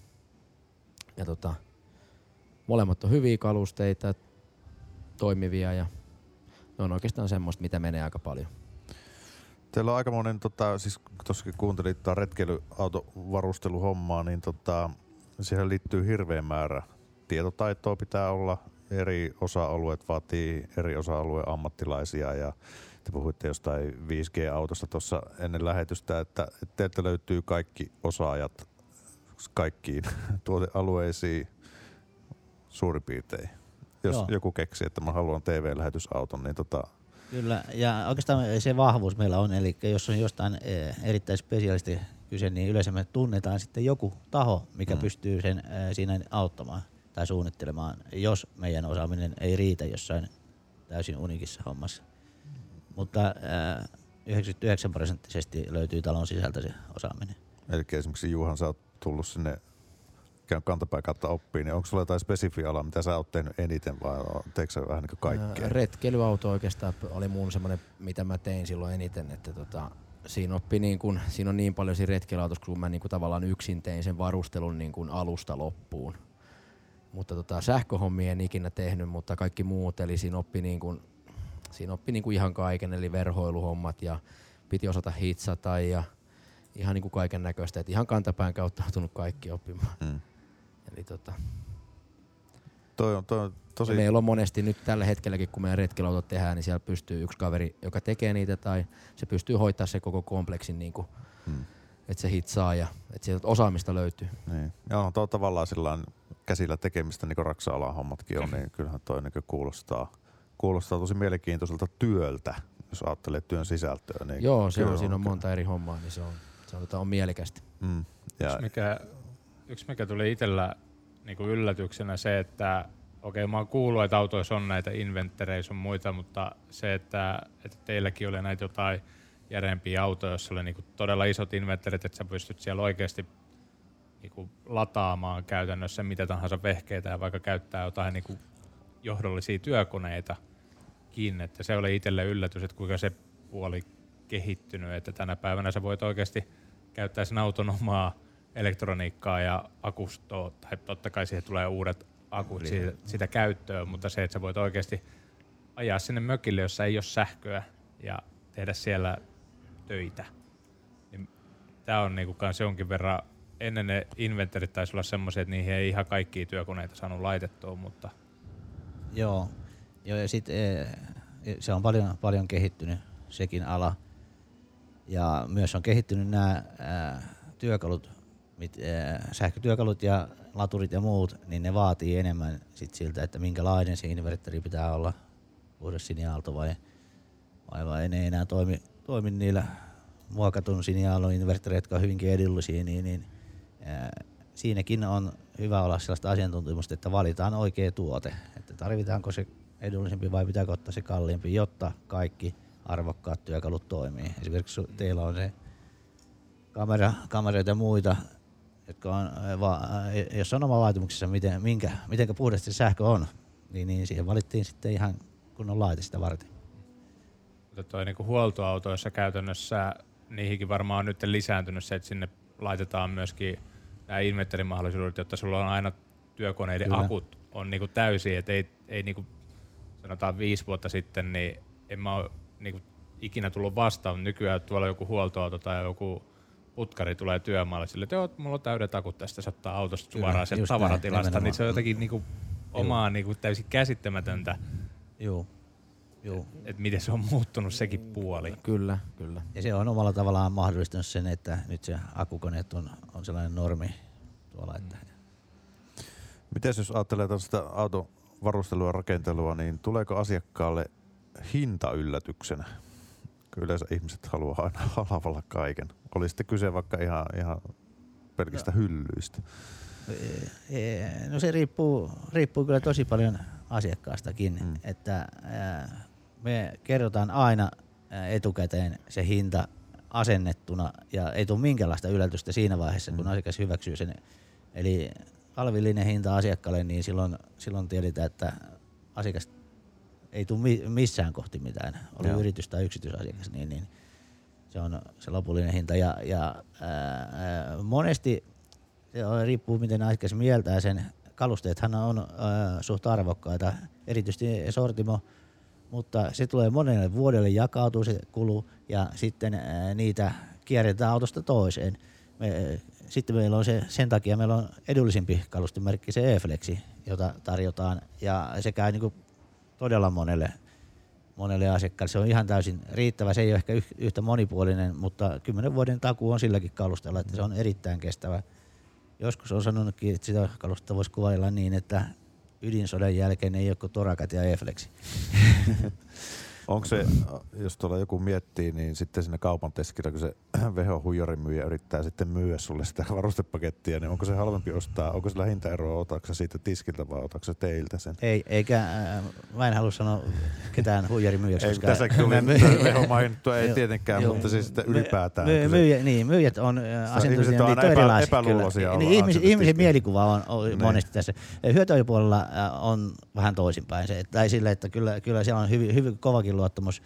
Ja tota, molemmat on hyviä kalusteita, toimivia, ja ne on oikeastaan semmoista, mitä menee aika paljon. Teillä on aika monen, tota, siis tuossakin kuuntelit tota retkeilyautovarusteluhommaa, niin tota, siihen liittyy hirveän määrä tietotaitoa pitää olla. Eri osa-alueet vaatii eri osa-alueen ammattilaisia ja te puhuitte jostain 5G-autosta tuossa ennen lähetystä, että, että teiltä löytyy kaikki osaajat kaikkiin tuotealueisiin suurin piirtein. Jos Joo. joku keksii, että mä haluan TV-lähetysauton, niin tota, Kyllä, ja oikeastaan se vahvuus meillä on, eli jos on jostain eh, erittäin spesiaalisti kyse, niin yleensä me tunnetaan sitten joku taho, mikä Mm. mm. pystyy sen eh, siinä auttamaan tai suunnittelemaan, jos meidän osaaminen ei riitä jossain täysin unikissa hommassa. Mutta eh, 99 prosenttisesti löytyy talon sisältä se osaaminen. Eli esimerkiksi Juhan, sä oot tullut sinne käyn kantapään kautta oppiin, niin onko sulla jotain spesifialaa, mitä sä oot tehnyt eniten vai teekö sä vähän niin kuin kaikkea? Ää, Retkeilyauto oikeastaan oli mun semmoinen, mitä mä tein silloin eniten, että tota, siinä, oppi niin kun, siinä on niin paljon siinä retkeilyautossa, kun mä niin kun tavallaan yksin tein sen varustelun niin kun alusta loppuun. Mutta tota, sähköhommia en ikinä tehnyt, mutta kaikki muut, eli siinä oppi, niin kun, siinä oppi niin kun ihan kaiken, eli verhoiluhommat ja piti osata hitsata ja ihan niin kuin kaiken näköistä, että ihan kantapään kautta on tullut kaikki oppimaan. Mm. Eli tota, Toi on, toi on Tosi. Ja meillä on monesti nyt tällä hetkelläkin, kun meidän retkelautot tehdään, niin siellä pystyy yksi kaveri, joka tekee niitä, tai se pystyy hoitaa se koko kompleksin, niin kuin, Hmm. että se hitsaa ja että sieltä osaamista löytyy. Niin. Joo, tuo tavallaan sillä käsillä tekemistä, niin kuin raksa-alan hommatkin on, niin kyllähän toi niin kuulostaa, kuulostaa tosi mielenkiintoiselta työltä, jos ajattelee työn sisältöä. Niin Joo, se on, siinä on monta eri hommaa, niin se on, se on, tota, on mielekästä. Mm. Ja, Yksi mikä, yksi mikä tuli itsellä niinku yllätyksenä se, että okei mä oon kuullut, että autoissa on näitä inventtereitä sun muita, mutta se, että, että teilläkin oli näitä jotain järempiä autoja, joissa oli niinku todella isot inventterit, että sä pystyt siellä oikeasti niinku lataamaan käytännössä mitä tahansa vehkeitä ja vaikka käyttää jotain niinku johdollisia työkoneita kiinni, että se oli itselle yllätys, että kuinka se puoli kehittynyt, että tänä päivänä sä voit oikeasti käyttää sen auton omaa elektroniikkaa ja akustoa, tai totta kai siihen tulee uudet akut siitä, sitä käyttöön, mutta se, että sä voit oikeasti ajaa sinne mökille, jossa ei ole sähköä ja tehdä siellä töitä. Niin Tämä on niinku kans jonkin verran, ennen ne inventorit taisi olla semmoisia, että niihin ei ihan kaikkia työkoneita saanut laitettua, mutta Joo, Joo ja sit, eh, se on paljon, paljon kehittynyt sekin ala. Ja myös on kehittynyt nämä työkalut, mit, ää, sähkötyökalut ja laturit ja muut, niin ne vaatii enemmän sit siltä, että minkälainen se inverteri pitää olla, puhdas siniaalto vai, vai, vai ne ei enää toimi, toimi niillä muokatun siniaalon invertereillä, jotka on hyvinkin edullisia, niin, niin ää, siinäkin on hyvä olla sellaista asiantuntemusta, että valitaan oikea tuote, että tarvitaanko se edullisempi vai pitääkö ottaa se kalliimpi, jotta kaikki arvokkaat työkalut toimii. Esimerkiksi teillä on se kamera, kameroita ja muita, jotka on, va, jos on oma vaatimuksessa, miten, minkä, miten puhdasta se sähkö on, niin, niin siihen valittiin sitten ihan kunnon laite sitä varten. Mutta toi niinku huoltoautoissa käytännössä niihinkin varmaan on nyt lisääntynyt se, että sinne laitetaan myöskin nämä inventorimahdollisuudet, jotta sulla on aina työkoneiden Kyllä. akut on niinku täysiä, että ei, ei niinku, sanotaan viisi vuotta sitten, niin en mä ole niinku ikinä tullut vastaan, mutta nykyään tuolla joku huoltoauto tai joku putkari tulee työmaalle sille, että joo, mulla on täydet akut tästä, se ottaa autosta suoraan sieltä just näin, tavaratilasta, niin se on jotenkin niinku omaa niinku täysin käsittämätöntä, Joo. Joo. että miten se on muuttunut sekin puoli. Kyllä, kyllä. Ja se on omalla tavallaan mahdollistanut sen, että nyt se akukoneet on, on sellainen normi tuolla, että Miten jos ajattelee tällaista auton varustelua ja rakentelua, niin tuleeko asiakkaalle hinta yllätyksenä? Yleensä ihmiset haluaa aina halvalla kaiken. Oli sitten kyse vaikka ihan, ihan pelkistä hyllyistä. Ee, No se riippuu, riippuu kyllä tosi paljon, asiakkaastakin, Mm. että me kerrotaan aina etukäteen se hinta asennettuna ja ei tule minkäänlaista yllätystä siinä vaiheessa, kun Mm. asiakas hyväksyy sen. Eli alvillinen hinta asiakkaalle, niin silloin, silloin tiedetään, että asiakas ei tule mi- missään kohti mitään, oli Joo. yritys tai yksityisasiakas, niin, niin se on se lopullinen hinta. Ja, ja ää, ää, monesti se on- riippuu, miten asiakas mieltää sen. Kalusteethan on ää, suht arvokkaita, erityisesti Sortimo, mutta se tulee monelle vuodelle jakautuu se kulu ja sitten ää, niitä kierretään autosta toiseen. Me, sitten meillä on se, sen takia meillä on edullisempi kalustemerkki, se E-Flexi, jota tarjotaan ja se käy niin todella monelle, monelle asiakkaalle. Se on ihan täysin riittävä. Se ei ole ehkä yh- yhtä monipuolinen, mutta kymmenen vuoden takuu on silläkin kalustella, että se on erittäin kestävä. Joskus on sanonutkin, että sitä kalusta voisi kuvailla niin, että ydinsodan jälkeen ei ole kuin torakat ja E-Flexi. Onko se, jos tuolla joku miettii, niin sitten siinä kaupan teskillä, kun se veho huijarin myyjä yrittää sitten myyä sulle sitä varustepakettia, niin onko se halvempi ostaa, onko sillä hintaeroa, otatko sä siitä tiskiltä vai otatko sä teiltä sen? Ei, eikä, äh, mä en halua sanoa ketään huijarimyyjäksi. Ei, koska tässä myy- veho mainittua, ei tietenkään, joo. mutta siis ylipäätään. My, kun se- myyjä, niin, myyjät on äh, asiantuntijan on liitto epä- erilaiset. epäluuloisia kyllä. Niin, ihmis, asiantuntijat. ihmisen mielikuva on, on Niin. monesti tässä. Hyötyöpuolella äh, on vähän toisinpäin. Se, tai sille, että kyllä, kyllä siellä on hyvin, hyvin kovakin luottamus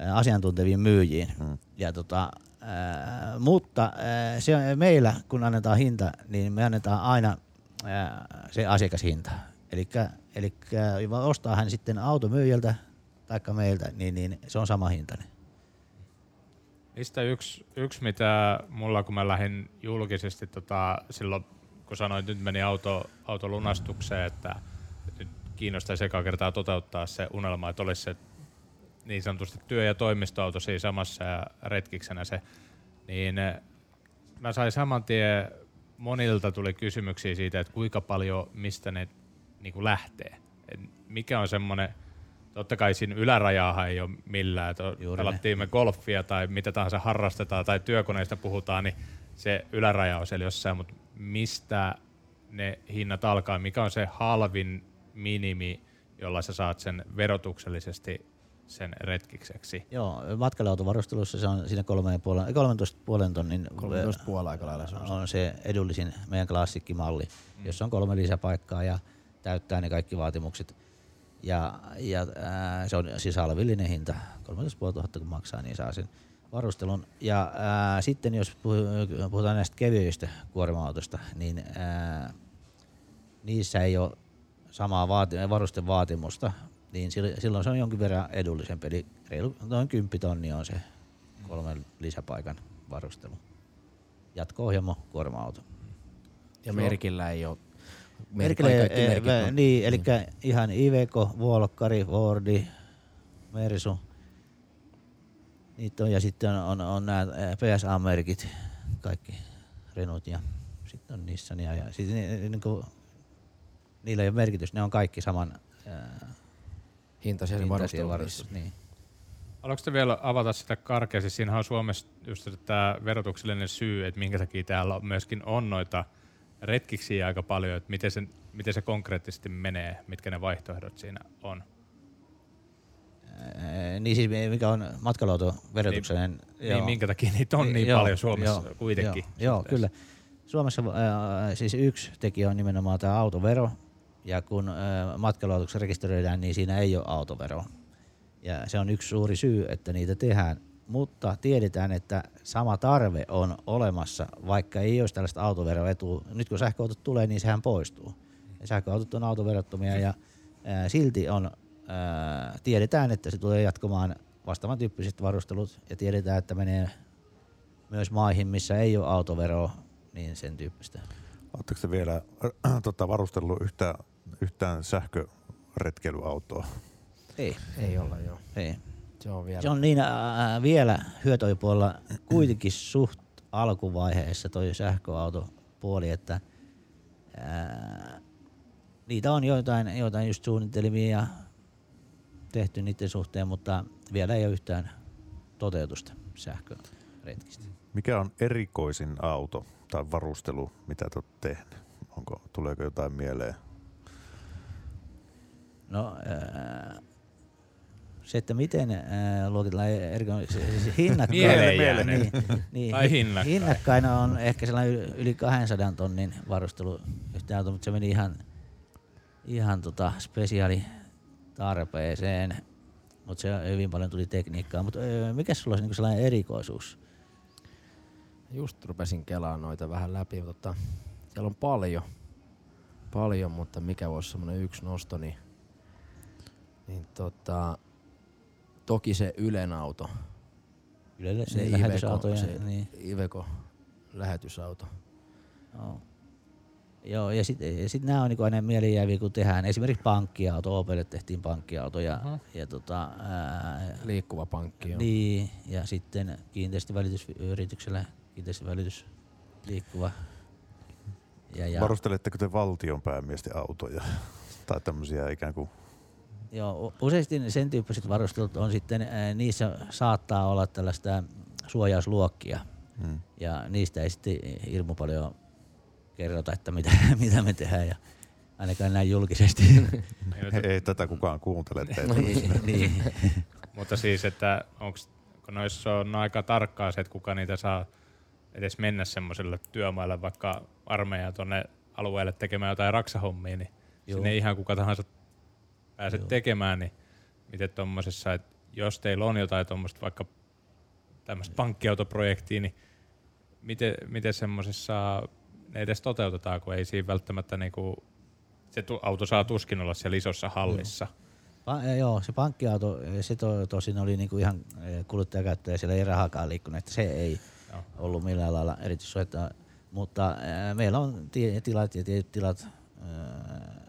äh, asiantunteviin myyjiin. Mm. Ja tota, äh, mutta äh, se on meillä, kun annetaan hinta, niin me annetaan aina äh, se asiakashinta. Eli ostaa hän sitten automyyjältä tai meiltä, niin, niin se on sama hintainen. Niistä yksi, yksi, mitä mulla, kun mä lähdin julkisesti tota, silloin, kun sanoin, että nyt meni auto, autolunastukseen, että nyt kiinnostaisi ekaa kertaa toteuttaa se unelma, että olisi se niin sanotusti työ- ja toimistoauto siinä samassa ja retkiksenä se, niin eh, mä sain saman tien, monilta tuli kysymyksiä siitä, että kuinka paljon, mistä ne niin kuin lähtee. Et mikä on semmoinen, totta kai siinä ylärajaahan ei ole millään, että pelattiin me golfia tai mitä tahansa harrastetaan tai työkoneista puhutaan, niin se yläraja on siellä jossain, mutta mistä ne hinnat alkaa, mikä on se halvin minimi, jolla sä saat sen verotuksellisesti sen retkikseksi. Joo, matkailuautovarustelussa se on siinä 3,5 13 puolen tonnin 13 puolella aika lailla se on. on se edullisin meidän klassikkimalli, mm. jossa on kolme lisäpaikkaa ja täyttää ne kaikki vaatimukset. Ja, ja ää, se on siis halvillinen hinta, 13 500 kun maksaa, niin saa sen varustelun. Ja ää, sitten jos puhu- puhutaan näistä kevyistä kuorma-autosta, niin ää, niissä ei ole samaa vaati- varustevaatimusta, niin sil- silloin se on jonkin verran edullisempi. Eli reilu noin 10 tonni on se kolmen lisäpaikan varustelu. Jatko-ohjelmo, kuorma-auto. Ja merkillä ei ole. Merkille, vä- on. niin, eli ihan Iveco, Volkari, Fordi, Mersu. Niitä on, ja sitten on, on, on nämä PSA-merkit, kaikki Renault ja sitten on Nissania. Ja sitten ni, niin kuin, niillä ei ole merkitys, ne on kaikki saman ää, Hintaisia varustelu. varustus. Niin. Haluatko te vielä avata sitä karkeasti? Siinähän on Suomessa just tämä verotuksellinen syy, että minkä takia täällä myöskin on noita retkiksiä aika paljon, että miten se, miten se konkreettisesti menee, mitkä ne vaihtoehdot siinä on. Ää, niin siis mikä on matkailuauto verotuksellinen. Niin minkä takia niitä on niin Joo, paljon Suomessa joo, kuitenkin. Joo, joo kyllä. Suomessa ää, siis yksi tekijä on nimenomaan tämä autovero, ja kun matkailuautoksi rekisteröidään, niin siinä ei ole autovero. Ja se on yksi suuri syy, että niitä tehdään. Mutta tiedetään, että sama tarve on olemassa, vaikka ei olisi tällaista autoveroetua. Nyt kun sähköautot tulee, niin sehän poistuu. Ja sähköautot on autoverottomia ja ää, silti on, ää, tiedetään, että se tulee jatkumaan vastaavan tyyppiset varustelut ja tiedetään, että menee myös maihin, missä ei ole autoveroa, niin sen tyyppistä. Oletteko te vielä tota, varustellut yhtään, yhtään sähköretkeilyautoa? Ei, Ei olla joo. ei. Se on vielä. Se on niin ää, vielä hyötypuolella kuitenkin suht alkuvaiheessa toi sähköautopuoli, että ää, niitä on joitain, joitain just suunnitelmia tehty niiden suhteen, mutta vielä ei ole yhtään toteutusta sähköretkistä. Mikä on erikoisin auto tai varustelu, mitä te olette tehnyt? Onko, tuleeko jotain mieleen? No, ää, se, että miten ää, luokitellaan ergonomiksi, siis hinnakkaina, niin, niin, Tai hinnakkain. hinnakkaina on ehkä sellainen yli 200 tonnin varustelu autoon, mutta se meni ihan, ihan tota spesiaali tarpeeseen. Mutta se hyvin paljon tuli tekniikkaa. Mutta mikä sulla olisi niinku sellainen erikoisuus? Just rupesin kelaamaan noita vähän läpi, mutta siellä on paljon, paljon, mutta mikä voisi semmonen yksi nosto, niin, niin tota, toki se Ylen auto, Ylelle, se niin Iveco, lähetysautoja, se niin. Iveco lähetysauto. Joo. Joo, ja sitten ja sit nämä on niinku aina mieleenjääviä, kun tehdään esimerkiksi pankkiauto, Opelle tehtiin pankkiauto ja, Aha. ja tota, ää, Liikkuva pankki on. niin, ja sitten kiinteistövälitysyrityksellä kiinteistövälitys liikkuva. Ja, ja, Varusteletteko te valtion päämiesten autoja? Tai tämmöisiä ikään kuin... joo, useasti sen tyyppiset varustelut on sitten, niissä saattaa olla tällaista suojausluokkia, Mm. ja niistä ei sitten hirmu paljon kerrota, että mitä, mitä me tehdään, ja ainakaan näin julkisesti. Ei, ei tätä kukaan kuuntele teitä. niin, niin. Mutta siis, että onks, kun noissa on aika tarkkaa se, että kuka niitä saa edes mennä semmoiselle työmaalle, vaikka armeija tuonne alueelle tekemään jotain raksahommia, niin Joo. sinne ei ihan kuka tahansa pääse Joo. tekemään, niin miten tuommoisessa, että jos teillä on jotain tuommoista vaikka tämmöistä pankkiautoprojektia, niin miten, miten semmoisessa ne edes toteutetaan, kun ei siinä välttämättä niinku, se tu- auto saa tuskin olla siellä isossa hallissa. Pa- eh, joo, se pankkiauto, eh, se to, tosin oli niinku ihan eh, kuluttajakäyttäjä, siellä ei rahakaan liikkunut, että se ei Joo. ollut millään lailla erityissuojata. Mutta äh, meillä on tie- tilat ja tietyt tilat, äh,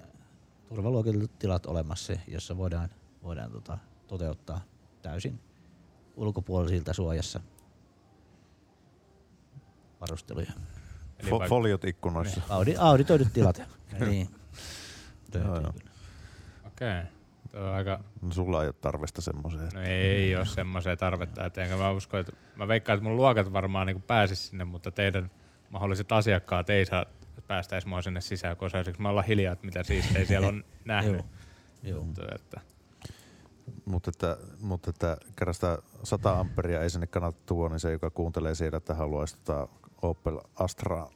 turvaluokitellut tilat olemassa, jossa voidaan, voidaan tota, toteuttaa täysin ulkopuolisilta suojassa varusteluja. Eli Fo- foliot ikkunoissa. Audi, auditoidut tilat. niin. Joo, joo. Okei. Tuo on aika, No, sulla ei ole tarvesta semmoiseen. no ei ole semmoiseen tarvetta, että enkä mä usko, että mä veikkaan, että mun luokat varmaan niin pääsis sinne, mutta teidän mahdolliset asiakkaat ei saa päästäisi mua sinne sisään, kun osaisinko mä olla hiljaa, että mitä siistejä siellä on nähnyt. Joo. Joo. Mutta, että, Mutta että, mutta että kerran sitä 100 amperia ei sinne kannata tuoda, niin se, joka kuuntelee siellä, että haluaisi tota Opel Astra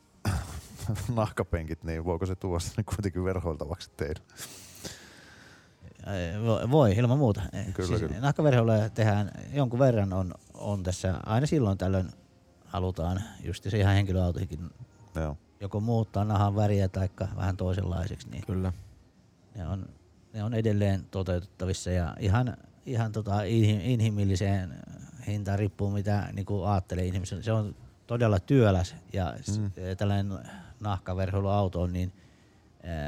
nahkapenkit, niin voiko se tuoda sinne kuitenkin verhoiltavaksi teille? Ei, Voi, voi, ilman muuta. Kyllä, siis kyllä. Nahkaverhoilla tehdään jonkun verran on, on tässä, aina silloin tällöin halutaan just se ihan henkilöautoihin Joo. Joko muuttaa nahan väriä tai vähän toisenlaiseksi, niin Kyllä. ne on, ne on edelleen toteutettavissa ja ihan, ihan tota inhi- inhimilliseen hintaan riippuu mitä niin ajattelee ihmisen. Se on todella työläs ja Mm. tällainen nahkaverhoiluauto on niin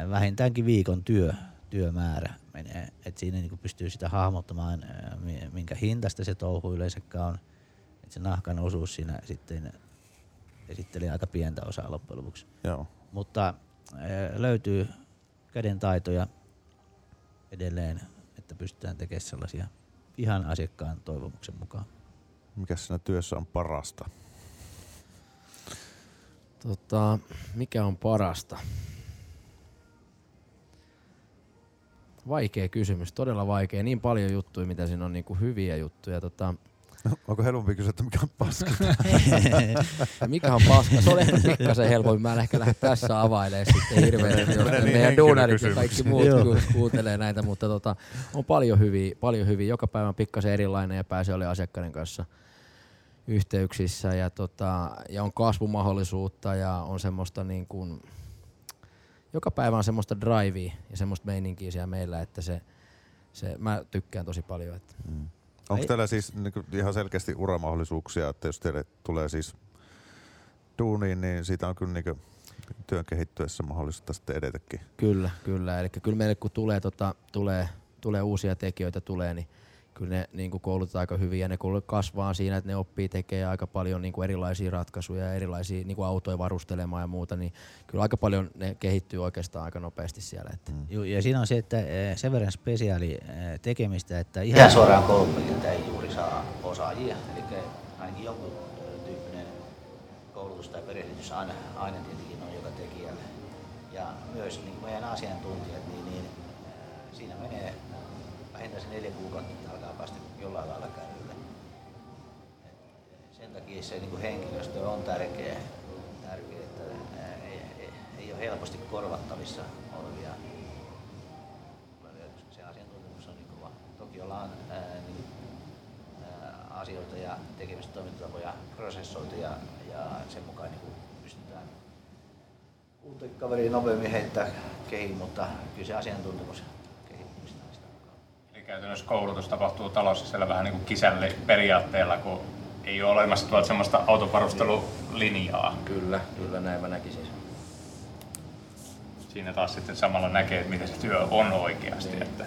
vähintäänkin viikon työ, työmäärä menee. Et siinä niin pystyy sitä hahmottamaan, mi- minkä hintasta se touhu yleensäkään on. Et se nahkan osuus siinä sitten esittelee aika pientä osaa loppujen lopuksi Joo. mutta eh, löytyy käden taitoja edelleen, että pystytään tekemään sellaisia ihan asiakkaan toivomuksen mukaan. Mikä siinä työssä on parasta? Tota, mikä on parasta? Vaikea kysymys, todella vaikea. Niin paljon juttuja, mitä siinä on niinku hyviä juttuja. Tota, Onko helpompi kysyä, että mikä on paska? mikä on paska? Se on ehkä pikkasen helpompi. Mä en ehkä lähde tässä availemaan sitten hirveästi, jos niin meidän duunarit ja kaikki muut kuuntelee näitä, mutta tota, on paljon hyviä, paljon hyviä. Joka päivä on pikkasen erilainen ja pääsee olemaan asiakkaiden kanssa yhteyksissä ja, tota, ja on kasvumahdollisuutta ja on semmoista niin kuin, joka päivä on semmoista drivea ja semmoista meininkiä siellä meillä, että se, se mä tykkään tosi paljon. Että Mm. Onko Ei- teillä siis niin ihan selkeästi uramahdollisuuksia, että jos teille tulee siis duuniin, niin siitä on kyllä niin työn kehittyessä mahdollista sitten edetäkin. Kyllä, kyllä. Eli kyllä meille kun tulee, tota, tulee, tulee uusia tekijöitä, tulee, niin kyllä ne niin kuin koulutetaan aika hyvin ja ne kasvaa siinä, että ne oppii tekemään aika paljon niin kuin erilaisia ratkaisuja ja erilaisia niin kuin autoja varustelemaan ja muuta, niin kyllä aika paljon ne kehittyy oikeastaan aika nopeasti siellä. Että. Ju- Ja siinä on se, että eh, sen verran spesiaali eh, tekemistä, että ihan suoraan kouluttajilta ei juuri saa osaajia. Eli ainakin jonkun eh, tyyppinen koulutus tai perehdytys aina, aina tietenkin on joka tekijälle. Ja myös niin kuin meidän asiantuntijat, niin, niin siinä menee neljä kuukautta, kärrylle. Et sen takia se niin kuin henkilöstö on tärkeä, tärkeä että ei, ei, ei ole helposti korvattavissa olevia, se asiantuntemus on niin kova. Toki ollaan ää, niin, ää, asioita ja tekemistä toimintatapoja prosessoitu ja, ja sen mukaan niin kuin pystytään uutta kaveria nopeammin heittää kehiin, mutta kyllä se asiantuntemus kehittymistä on sitä mukaan. Eli käytännössä koulutus tapahtuu talossa siellä vähän niin kuin kisälle periaatteella, kun ei ole olemassa tuolta semmoista autovarustelulinjaa. Kyllä, kyllä näin mä näkisin. Siinä taas sitten samalla näkee, että miten se työ on oikeasti. Että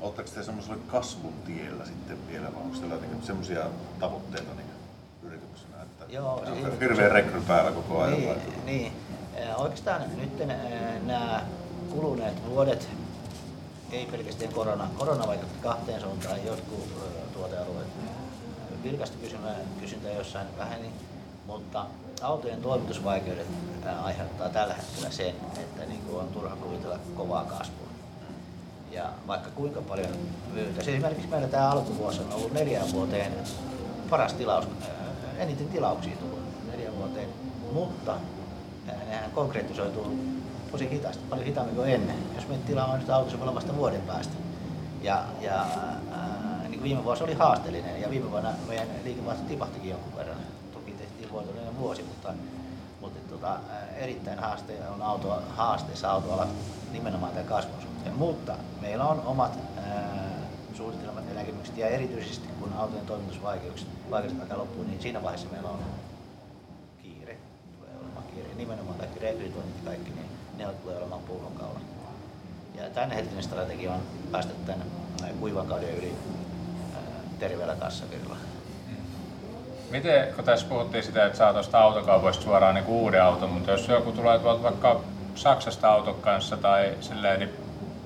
Oletteko te semmoisella kasvun tiellä sitten vielä, vai onko teillä semmoisia tavoitteita niin yrityksenä, että Joo, on siis- hirveä rekry päällä koko ajan? vai? Niin, niin. Oikeastaan nyt nämä kuluneet vuodet, ei pelkästään korona, korona vaikutti kahteen suuntaan, jotkut tuotealueet vilkasta kysyntä, kysyntä jossain väheni, mutta autojen toimitusvaikeudet aiheuttaa tällä hetkellä sen, että niin kuin on turha kuvitella kovaa kasvua. Ja vaikka kuinka paljon myytäisiin. Esimerkiksi meillä tämä alkuvuosi on ollut neljään vuoteen paras tilaus, eniten tilauksia tullut neljän vuoteen, mutta nehän konkretisoituu tosi hitaasti, paljon hitaammin kuin ennen. Jos me tilaamaan nyt auto, se voi olla vasta vuoden päästä. Ja, ja ää, niin kuin viime vuosi oli haasteellinen ja viime vuonna meidän liikevaihto tipahtikin jonkun verran. Toki tehtiin voitollinen vuosi, mutta, mutta tota, erittäin haaste on auto, haasteessa autoala nimenomaan tämän kasvun suhteen. Mutta meillä on omat ää, suunnitelmat ja näkemykset ja erityisesti kun autojen toimitusvaikeukset alkaa loppuun, niin siinä vaiheessa meillä on kiire, tulee olemaan kiire. Nimenomaan kaikki rekrytoinnit kaikki, niin ne tulee olemaan pullonkaula. Ja tämänhetkinen strategia on päästä tämän kuivan kauden yli terveellä kassavirralla. Miten, kun tässä puhuttiin sitä, että saa tuosta autokaupoista suoraan niin uuden auton, mutta jos joku tulee tuolta vaikka Saksasta auton kanssa tai silleen, niin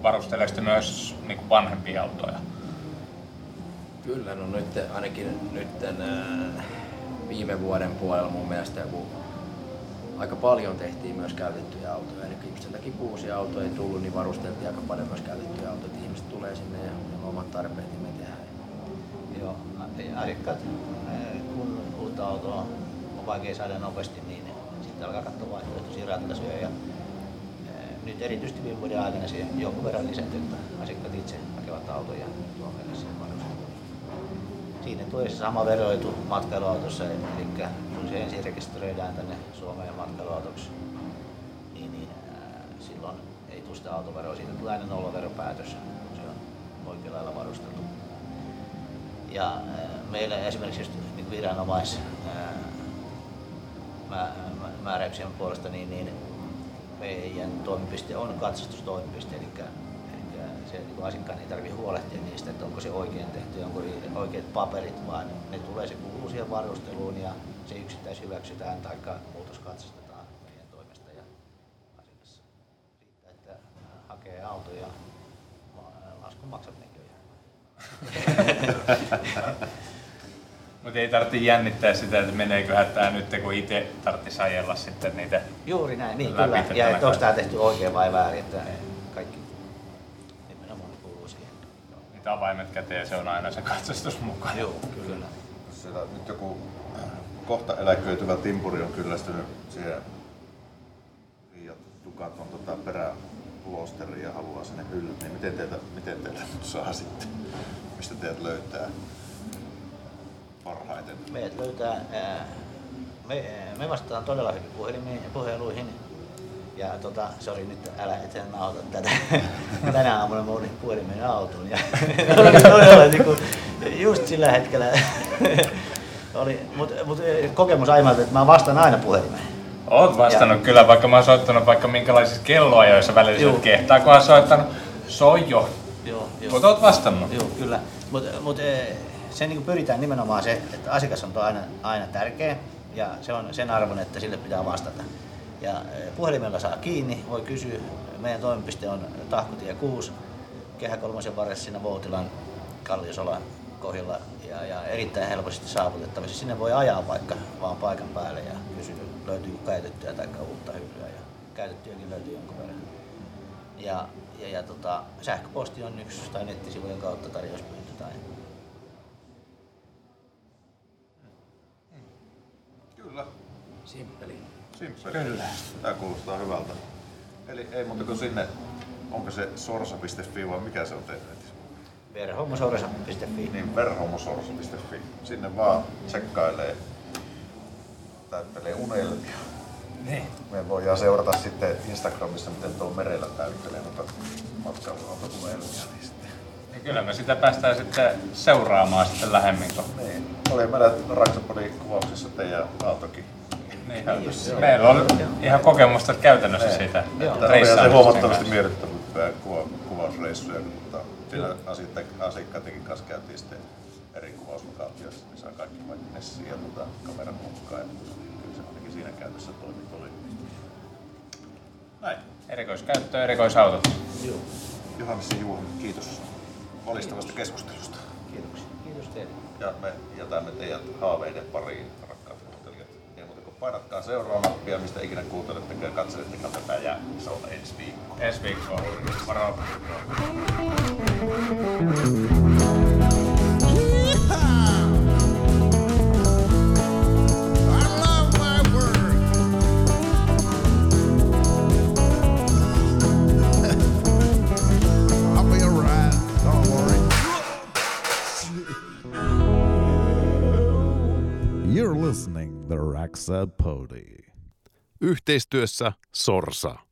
varusteleeko te myös niin kuin vanhempia autoja? Kyllä, no nyt ainakin nyt viime vuoden puolella mun mielestä joku, aika paljon tehtiin myös käytettyjä autoja. Eli takia kun uusia autoja ei tullut, niin varusteltiin aika paljon myös käytettyjä autoja. Ihmiset tulee sinne ja on omat tarpeet, niin me tehdään. Joo, asiakkaat, kun uutta autoa on vaikea saada nopeasti, niin sitten alkaa katsoa vaihtoehtoisia ratkaisuja. Ja, nyt erityisesti viime vuoden aikana se jonkun verran lisääntyy, että asiakkaat itse hakevat autoja Suomelle sen varusteluun. Siinä tulee sama veroetu matkailuautossa, eli kun se ensin rekisteröidään tänne Suomeen matkailuautoksi, niin, niin ää, silloin ei tule sitä autoveroa. Siitä tulee aina nollaveropäätös, kun se on oikealla lailla varusteltu. Ja ää, meillä esimerkiksi just niin viranomais ää, mä- mä- määräyksien puolesta, niin, niin meidän toimipiste on katsastustoimipiste, eli, se niin asiakkaan ei tarvitse huolehtia niistä, että onko se oikein tehty, onko oikeat paperit, vaan ne tulee, se kuuluu siihen varusteluun ja se yksittäis hyväksytään tai muutos katsastetaan meidän toimesta ja asiakas riittää, että hakee auto ja laskun maksat näköjään. Mutta ei tarvitse jännittää sitä, että meneeköhän tämä nyt, kun itse tarvitsisi ajella sitten niitä. Juuri näin, niin kyllä. Ja onko tämä tehty oikein vai väärin, että kaikki nimenomaan kuuluu siihen. Niitä avaimet käteen, se on aina se katsastus mukana. Joo, kyllä. Siellä nyt joku kohta eläköityvä timpuri on kyllästynyt siihen Fiat Ducaton tota peräpulosteriin ja haluaa sinne hyllyt, niin miten teiltä, miten teiltä nyt saa sitten? Mistä teidät löytää parhaiten? Meidät löytää, ää, me, me vastataan todella hyvin puhelimiin ja puheluihin. Ja tota, sori nyt, älä et nauta tätä. Tänä aamuna mä olin puhelimen autoon ja oli todella niin kuin, just sillä hetkellä oli, mutta mut, kokemus aimalta, että mä vastaan aina puhelimeen. Oot vastannut Ja- kyllä, vaikka mä oon soittanut vaikka minkälaisissa kelloajoissa välillä Juu. Juu. kehtaa, kun oon soittanut, soi jo. Joo, joo. Mutta oot vastannut. Joo, kyllä. Mutta mut, eh, se niin pyritään nimenomaan se, että asiakas on aina, aina tärkeä ja se on sen arvon, että sille pitää vastata. Ja eh, puhelimella saa kiinni, voi kysyä. Meidän toimipiste on Tahkotie 6, Kehä kolmosen varressa siinä Voutilan Kalliosolan kohdilla ja, ja erittäin helposti saavutettavissa. Sinne voi ajaa vaikka vaan paikan päälle ja kysyä, löytyykö käytettyä tai uutta hyllyä ja käytettyäkin löytyy jonkun verran. Ja, ja, ja tota, sähköposti on yksi tai nettisivujen kautta tarjouspyyntö tai Kyllä. Simppeli. Simppeli. Kyllä. Tämä kuulostaa hyvältä. Eli ei muuta kuin sinne, onko se sorsa.fi vai mikä se on teidän netissä? verhomosorsa.fi. Niin verhomosorsa.fi. Sinne vaan tsekkailee, täyttelee unelmia. Niin. Me voidaan seurata sitten Instagramissa, miten tuo merellä täyttelee noita matkailuauto-unelmia. Niin sitten. Niin kyllä me sitä päästään sitten seuraamaan sitten lähemmin. Niin. Oli meillä Raksapodin kuvauksessa teidän autokin. Niin, meillä on ihan kokemusta käytännössä siitä Että olihan se huomattavasti miellyttävämpää kuva, kuvausreissuja, kun tota, siellä asiakka- asiakkaidenkin kanssa käytiin sitten eri kuvauslokaatioissa, niin saa kaikki vaikka Nessi ja tota, kameran mukaan. Ja kyllä se ainakin siinä käytössä toimi. toimi. Näin. Erikoiskäyttö, erikoisautot. Johannes ja Juha, kiitos valistavasta keskustelusta. Kiitoksia. Kiitos teille. Ja me jätämme teidät haaveiden pariin. Painatkaa seuraa nappia, mistä ikinä kuuntelettekään ja katselettekaan tätä ja se on ensi viikko. Ensi viikkoa. Moro. I The Raxa Pody. Yhteistyössä Sorsa.